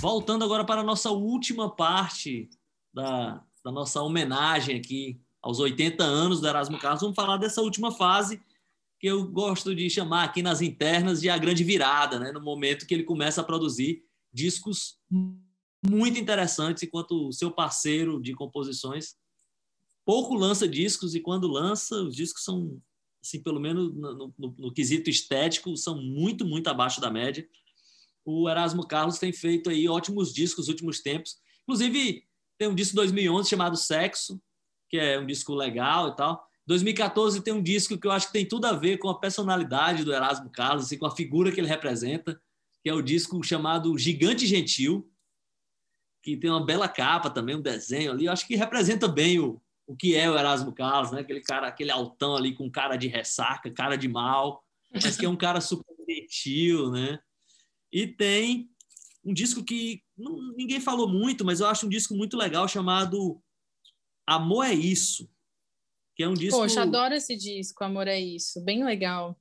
Voltando agora para a nossa última parte da, da nossa homenagem aqui aos 80 anos do Erasmo Carlos, vamos falar dessa última fase que eu gosto de chamar aqui nas internas de a grande virada, né? no momento que ele começa a produzir discos muito interessantes, enquanto seu parceiro de composições pouco lança discos e quando lança, os discos são, assim, pelo menos no, no, no quesito estético, são muito, muito abaixo da média. O Erasmo Carlos tem feito aí ótimos discos nos últimos tempos. Inclusive, tem um disco 2011 chamado Sexo, que é um disco legal e tal. 2014 tem um disco que eu acho que tem tudo a ver com a personalidade do Erasmo Carlos, assim, com a figura que ele representa, que é o disco chamado Gigante Gentil, que tem uma bela capa também, um desenho ali. Eu acho que representa bem o, o que é o Erasmo Carlos, né? Aquele cara, aquele altão ali com cara de ressaca, cara de mal, mas que é um cara super gentil, né? E tem um disco que não, ninguém falou muito, mas eu acho um disco muito legal chamado Amor é Isso. Que é um disco. Poxa, adoro esse disco, Amor é Isso. Bem legal.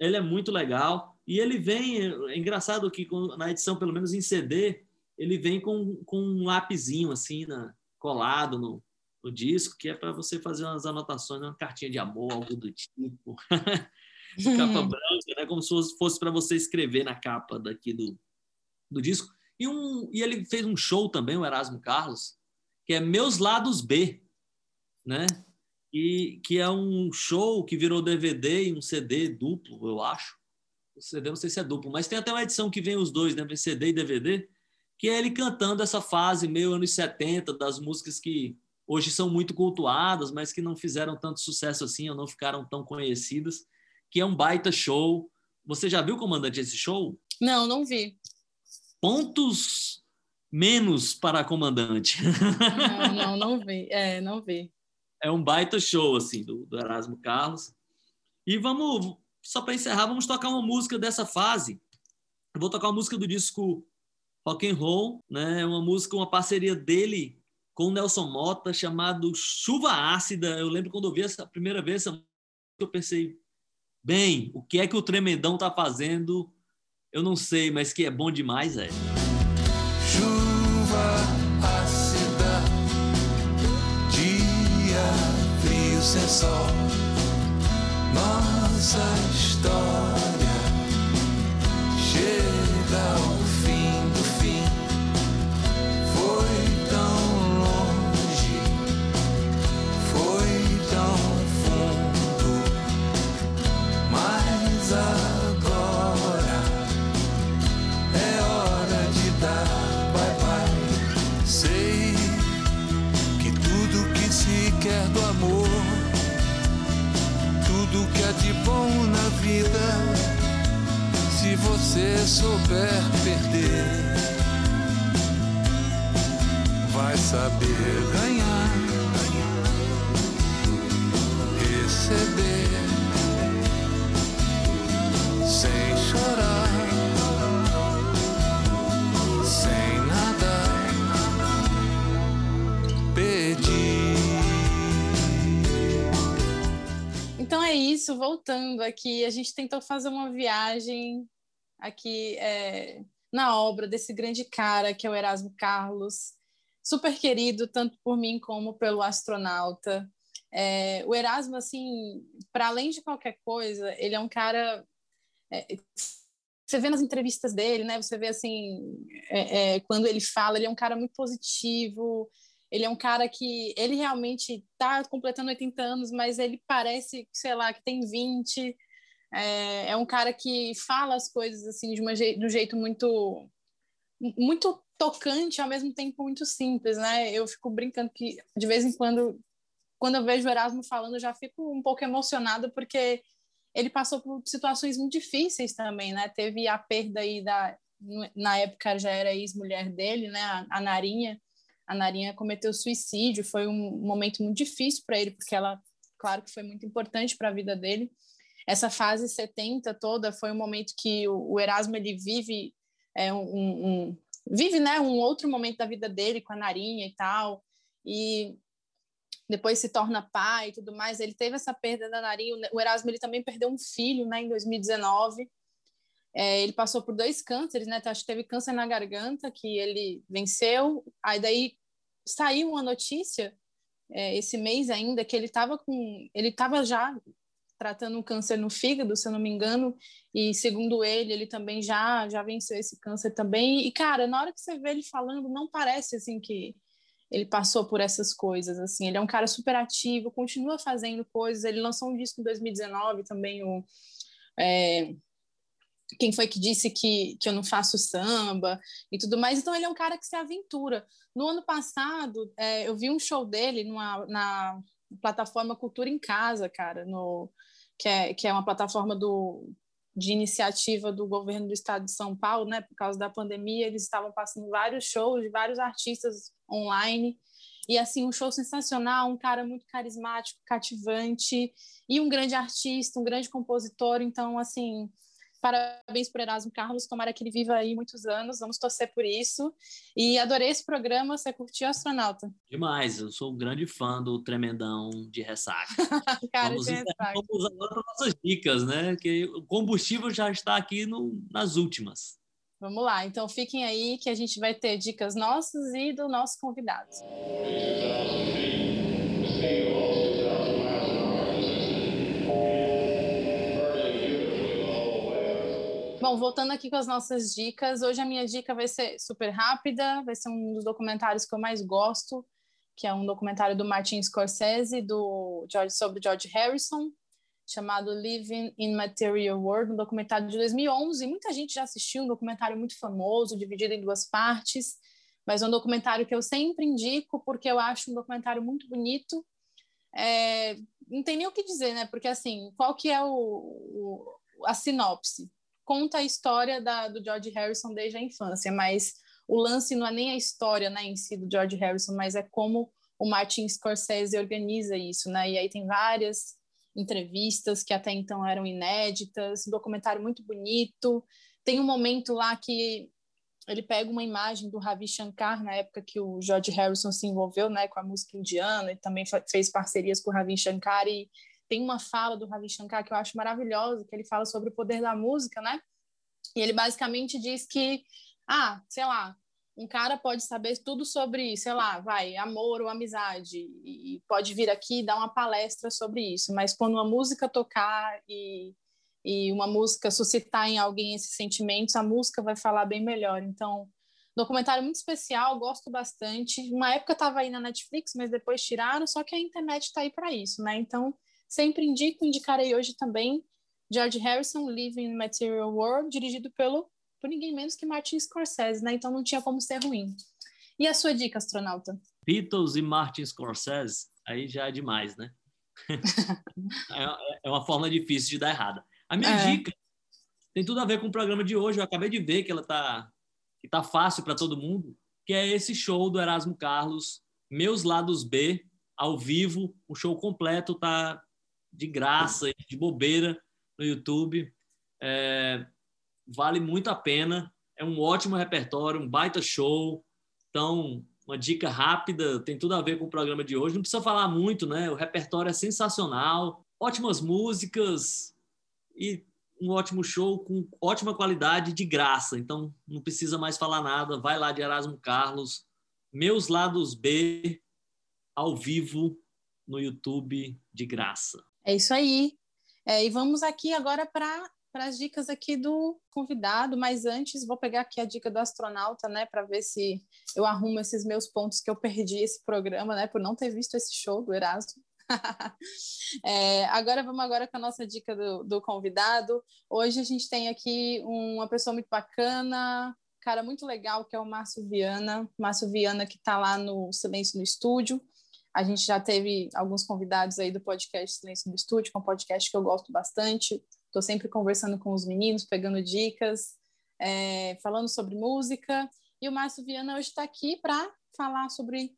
Ele é muito legal. E ele vem. É engraçado que na edição, pelo menos em CD, ele vem com, com um lapisinho assim, na, colado no, no disco, que é para você fazer umas anotações, uma cartinha de amor, algo do tipo. capa branca, né? Como se fosse, para você escrever na capa daqui do, do disco. E, um, e ele fez um show também, o Erasmo Carlos, que é Meus Lados B, né? E que é um show que virou DVD e um CD duplo, eu acho. O CD não sei se é duplo, mas tem até uma edição que vem os dois, né? Vem CD e DVD, que é ele cantando essa fase meio anos 70 das músicas que hoje são muito cultuadas, mas que não fizeram tanto sucesso assim, ou não ficaram tão conhecidas, que é um baita show. Você já viu, comandante, esse show? Não, não vi pontos menos para a comandante. Não, não, não vi. É, não vi. É um baita show, assim, do, do Erasmo Carlos. E vamos, só para encerrar, vamos tocar uma música dessa fase. Eu vou tocar uma música do disco Rock and Roll, né? Uma música, uma parceria dele com o Nelson Mota, chamado Chuva Ácida. Eu lembro quando eu vi essa primeira vez eu pensei, bem, o que é que o Tremendão tá fazendo eu não sei, mas que é bom demais, é. Chuva ácida, dia frio sem sol, nossa história aqui, a gente tentou fazer uma viagem aqui é, na obra desse grande cara que é o Erasmo Carlos, super querido tanto por mim como pelo astronauta. É, o Erasmo, assim, para além de qualquer coisa, ele é um cara. é, você vê nas entrevistas dele, né? Você vê assim, é, é, quando ele fala, ele é um cara muito positivo. Ele é um cara que ele realmente está completando 80 anos, mas ele parece, sei lá, que tem 20. É, é um cara que fala as coisas assim de, uma, de um jeito muito muito tocante, ao mesmo tempo muito simples, né? Eu fico brincando que de vez em quando, quando eu vejo o Erasmo falando, eu já fico um pouco emocionada porque ele passou por situações muito difíceis também, né? Teve a perda aí da na época já era ex-mulher dele, né, a, a Narinha, a Narinha cometeu suicídio. Foi um momento muito difícil para ele, porque ela, claro que foi muito importante para a vida dele. Essa fase 70 toda foi um momento que o, o Erasmo ele vive é, um, um, vive né, um outro momento da vida dele com a Narinha e tal. E depois se torna pai e tudo mais. Ele teve essa perda da Narinha. O Erasmo ele também perdeu um filho né, em 2019. É, ele passou por dois cânceres, né? Acho que teve câncer na garganta, que ele venceu. Aí daí saiu uma notícia é, esse mês ainda que ele estava com, ele estava já tratando um câncer no fígado, se eu não me engano, e segundo ele, ele também já já venceu esse câncer também. E cara, na hora que você vê ele falando, não parece assim que ele passou por essas coisas, assim. Ele é um cara super ativo, continua fazendo coisas. Ele lançou um disco em 2019 também, o é, quem foi que disse que, que eu não faço samba e tudo mais. Então, ele é um cara que se aventura. No ano passado, é, eu vi um show dele numa, na plataforma Cultura em Casa, cara, no, que, é, que é uma plataforma do, de iniciativa do governo do estado de São Paulo, né? Por causa da pandemia, eles estavam passando vários shows de vários artistas online. E assim, um show sensacional, um cara muito carismático, cativante, e um grande artista, um grande compositor. Então, assim, Parabéns para Erasmo Carlos, tomara que ele viva aí muitos anos, vamos torcer por isso. E adorei esse programa, você curtiu Astronauta? Demais, eu sou um grande fã do Tremendão de Ressaca. Cara, vamos, de vamos agora para nossas dicas, né? Que o combustível já está aqui no, nas últimas. Vamos lá, então fiquem aí que a gente vai ter dicas nossas e do nosso convidado. Bom, voltando aqui com as nossas dicas, hoje a minha dica vai ser super rápida, vai ser um dos documentários que eu mais gosto, que é um documentário do Martin Scorsese, do George, sobre George Harrison, chamado Living in Material World, um documentário de 2011. Muita gente já assistiu, um documentário muito famoso, dividido em duas partes, mas é um documentário que eu sempre indico porque eu acho um documentário muito bonito. É, não tem nem o que dizer, né? Porque assim, qual que é o, o a sinopse? Conta a história da, do George Harrison desde a infância, mas o lance não é nem a história né, em si do George Harrison, mas é como o Martin Scorsese organiza isso, né? E aí tem várias entrevistas que até então eram inéditas, um documentário muito bonito. Tem um momento lá que ele pega uma imagem do Ravi Shankar na época que o George Harrison se envolveu, né, com a música indiana e também fez parcerias com o Ravi Shankar e tem uma fala do Ravi Shankar que eu acho maravilhosa, que ele fala sobre o poder da música, né? E ele basicamente diz que, ah, sei lá, um cara pode saber tudo sobre, sei lá, vai, amor ou amizade, e pode vir aqui dar uma palestra sobre isso, mas quando uma música tocar e, e uma música suscitar em alguém esses sentimentos, a música vai falar bem melhor. Então, documentário muito especial, gosto bastante. Uma época estava aí na Netflix, mas depois tiraram, só que a internet está aí para isso, né? Então, Sempre indico, indicarei hoje também George Harrison, Living in Material World, dirigido pelo por ninguém menos que Martin Scorsese, né? Então não tinha como ser ruim. E a sua dica, astronauta? Beatles e Martin Scorsese, aí já é demais, né? É, é uma forma difícil de dar errada. A minha é. dica tem tudo a ver com o programa de hoje. Eu acabei de ver que ela tá que tá fácil para todo mundo, que é esse show do Erasmo Carlos, Meus Lados B, ao vivo, o show completo tá de graça, de bobeira no YouTube. É, vale muito a pena. É um ótimo repertório, um baita show. Então, uma dica rápida, tem tudo a ver com o programa de hoje. Não precisa falar muito, né? O repertório é sensacional, ótimas músicas e um ótimo show com ótima qualidade de graça. Então, não precisa mais falar nada. Vai lá de Erasmo Carlos. Meus Lados B, ao vivo, no YouTube, de graça. É isso aí. É, e vamos aqui agora para as dicas aqui do convidado, mas antes vou pegar aqui a dica do astronauta, né, para ver se eu arrumo esses meus pontos que eu perdi esse programa, né, por não ter visto esse show do Erasmo. é, agora vamos agora com a nossa dica do, do convidado. Hoje a gente tem aqui uma pessoa muito bacana, cara muito legal, que é o Márcio Viana. Márcio Viana que está lá no Silêncio no Estúdio. A gente já teve alguns convidados aí do podcast Silêncio do Estúdio, que é um podcast que eu gosto bastante. Estou sempre conversando com os meninos, pegando dicas, é, falando sobre música. E o Márcio Viana hoje está aqui para falar sobre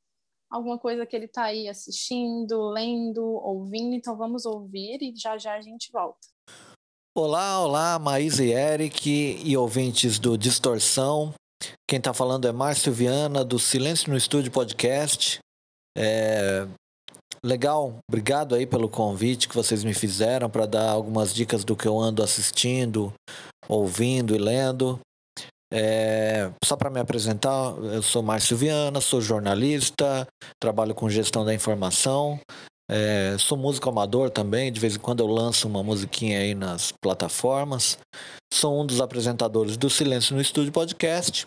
alguma coisa que ele está aí assistindo, lendo, ouvindo. Então vamos ouvir e já já a gente volta. Olá, olá, Maísa e Eric e ouvintes do Distorção. Quem está falando é Márcio Viana, do Silêncio no Estúdio Podcast. É... Legal, obrigado aí pelo convite que vocês me fizeram para dar algumas dicas do que eu ando assistindo, ouvindo e lendo. É, só para me apresentar, eu sou Márcio Viana, sou jornalista, trabalho com gestão da informação, é, sou músico amador também, de vez em quando eu lanço uma musiquinha aí nas plataformas. Sou um dos apresentadores do Silêncio no Estúdio Podcast.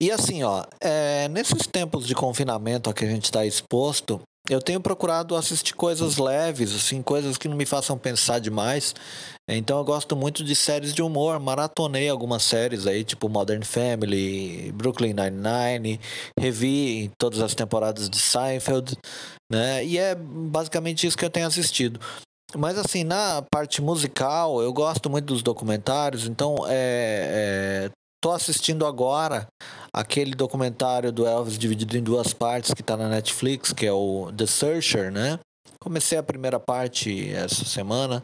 E assim, ó, é, nesses tempos de confinamento a que a gente está exposto, eu tenho procurado assistir coisas leves, assim, coisas que não me façam pensar demais. Então eu gosto muito de séries de humor. Maratonei algumas séries aí, tipo Modern Family, Brooklyn Nine-Nine, revi todas as temporadas de Seinfeld, né? E é basicamente isso que eu tenho assistido. Mas assim, na parte musical, eu gosto muito dos documentários, então é, é, tô assistindo agora aquele documentário do Elvis dividido em duas partes que está na Netflix, que é o The Searcher, né? Comecei a primeira parte essa semana.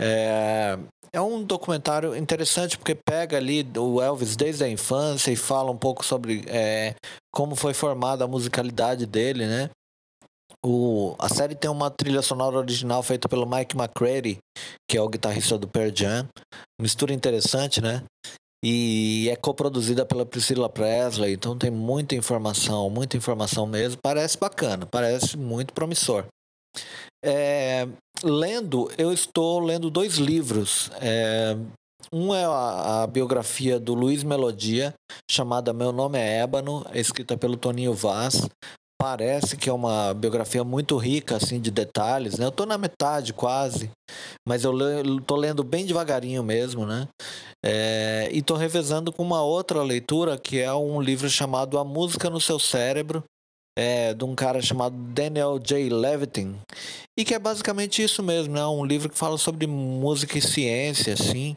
É, é um documentário interessante porque pega ali o Elvis desde a infância e fala um pouco sobre é, como foi formada a musicalidade dele, né? O, a série tem uma trilha sonora original feita pelo Mike McCready, que é o guitarrista do Pearl Jam. Mistura interessante, né? E é coproduzida pela Priscilla Presley, então tem muita informação, muita informação mesmo. Parece bacana, parece muito promissor. É, lendo, eu estou lendo dois livros. É, um é a, a, biografia do Luiz Melodia, chamada Meu Nome é Ébano, escrita pelo Toninho Vaz parece que é uma biografia muito rica assim de detalhes, né? Eu tô na metade quase, mas eu tô lendo bem devagarinho mesmo, né? É, e tô revezando com uma outra leitura que é um livro chamado A Música no Seu Cérebro, é, de um cara chamado Daniel J. Levitin, e que é basicamente isso mesmo, né? Um livro que fala sobre música e ciência, assim.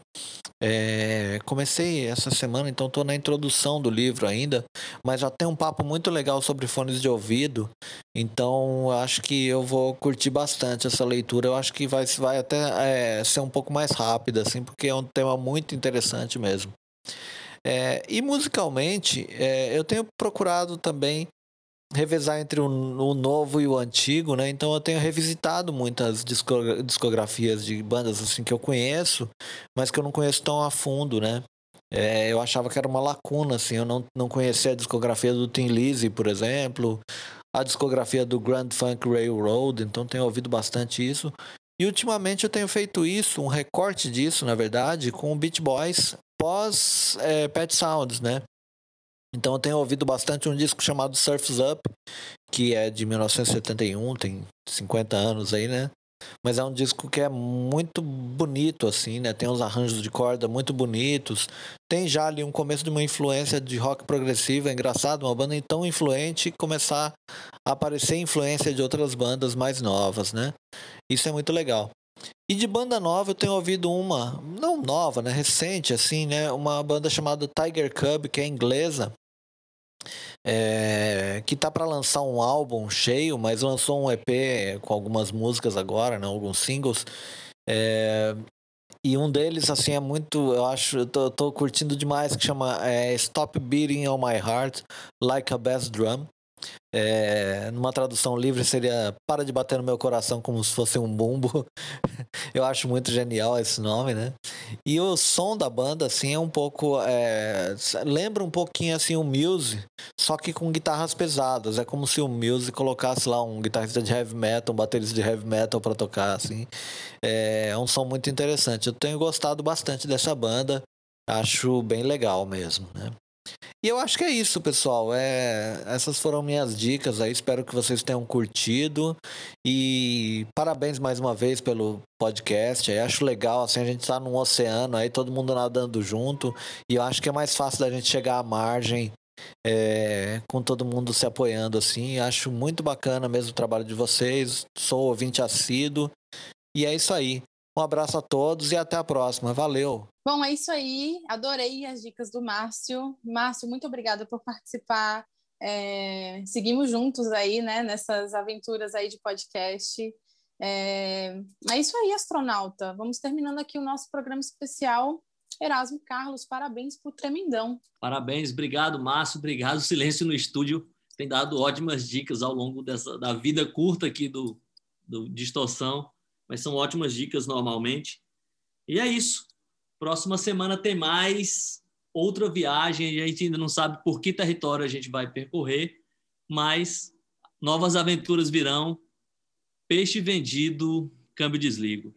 É, comecei essa semana, então estou na introdução do livro ainda, mas já tem um papo muito legal sobre fones de ouvido, então acho que eu vou curtir bastante essa leitura. Eu acho que vai, vai até é, ser um pouco mais rápida, assim, porque é um tema muito interessante mesmo. É, e musicalmente, é, eu tenho procurado também revezar entre o, o, novo e o antigo, né? Então eu tenho revisitado muitas discografias de bandas assim que eu conheço, mas que eu não conheço tão a fundo, né? É, eu achava que era uma lacuna, assim, eu não, não conhecia a discografia do Tim Lizzy, por exemplo, a discografia do Grand Funk Railroad, então tenho ouvido bastante isso. E ultimamente eu tenho feito isso, um recorte disso, na verdade, com o Beach Boys pós é, Pet Sounds, né? Então eu tenho ouvido bastante um disco chamado Surf's Up, que é de 1971, tem 50 anos aí, né? Mas é um disco que é muito bonito, assim, né? Tem uns arranjos de corda muito bonitos. Tem já ali um começo de uma influência de rock progressivo. É engraçado, uma banda tão influente começar a aparecer influência de outras bandas mais novas, né? Isso é muito legal. E de banda nova eu tenho ouvido uma, não nova, né? Recente, assim, né? Uma banda chamada Tiger Cub, que é inglesa é, que tá para lançar um álbum cheio, mas lançou um EP com algumas músicas agora, né, alguns singles. É, e um deles, assim, é muito. Eu acho. Eu tô, tô curtindo demais, que chama é, Stop Beating on My Heart Like a Bass Drum. É, numa tradução livre seria Para de bater no meu coração como se fosse um bumbo. Eu acho muito genial esse nome, né? E o som da banda, assim, é um pouco. É, lembra um pouquinho assim o Muse, só que com guitarras pesadas. É como se o Muse colocasse lá um guitarrista de heavy metal, um baterista de heavy metal para tocar, assim. É, é um som muito interessante. Eu tenho gostado bastante dessa banda. Acho bem legal mesmo, né? E eu acho que é isso, pessoal. É, essas foram minhas dicas aí. Espero que vocês tenham curtido. E parabéns mais uma vez pelo podcast. Eu acho legal, assim, a gente tá num oceano aí, todo mundo nadando junto. E eu acho que é mais fácil da gente chegar à margem é, com todo mundo se apoiando assim. Acho muito bacana mesmo o trabalho de vocês. Sou ouvinte assíduo. E é isso aí. Um abraço a todos e até a próxima. Valeu! Bom, é isso aí. Adorei as dicas do Márcio. Márcio, muito obrigada por participar É, seguimos juntos aí, né, nessas aventuras aí de podcast. É, é isso aí, astronauta. Vamos terminando aqui o nosso programa especial. Erasmo Carlos, parabéns por tremendão. Parabéns, obrigado, Márcio, obrigado. Silêncio no estúdio tem dado ótimas dicas ao longo dessa, da vida curta aqui do, do Distorção, mas são ótimas dicas normalmente. E é isso. Próxima semana tem mais outra viagem. A gente ainda não sabe por que território a gente vai percorrer, mas novas aventuras virão. Peixe vendido, câmbio desligo.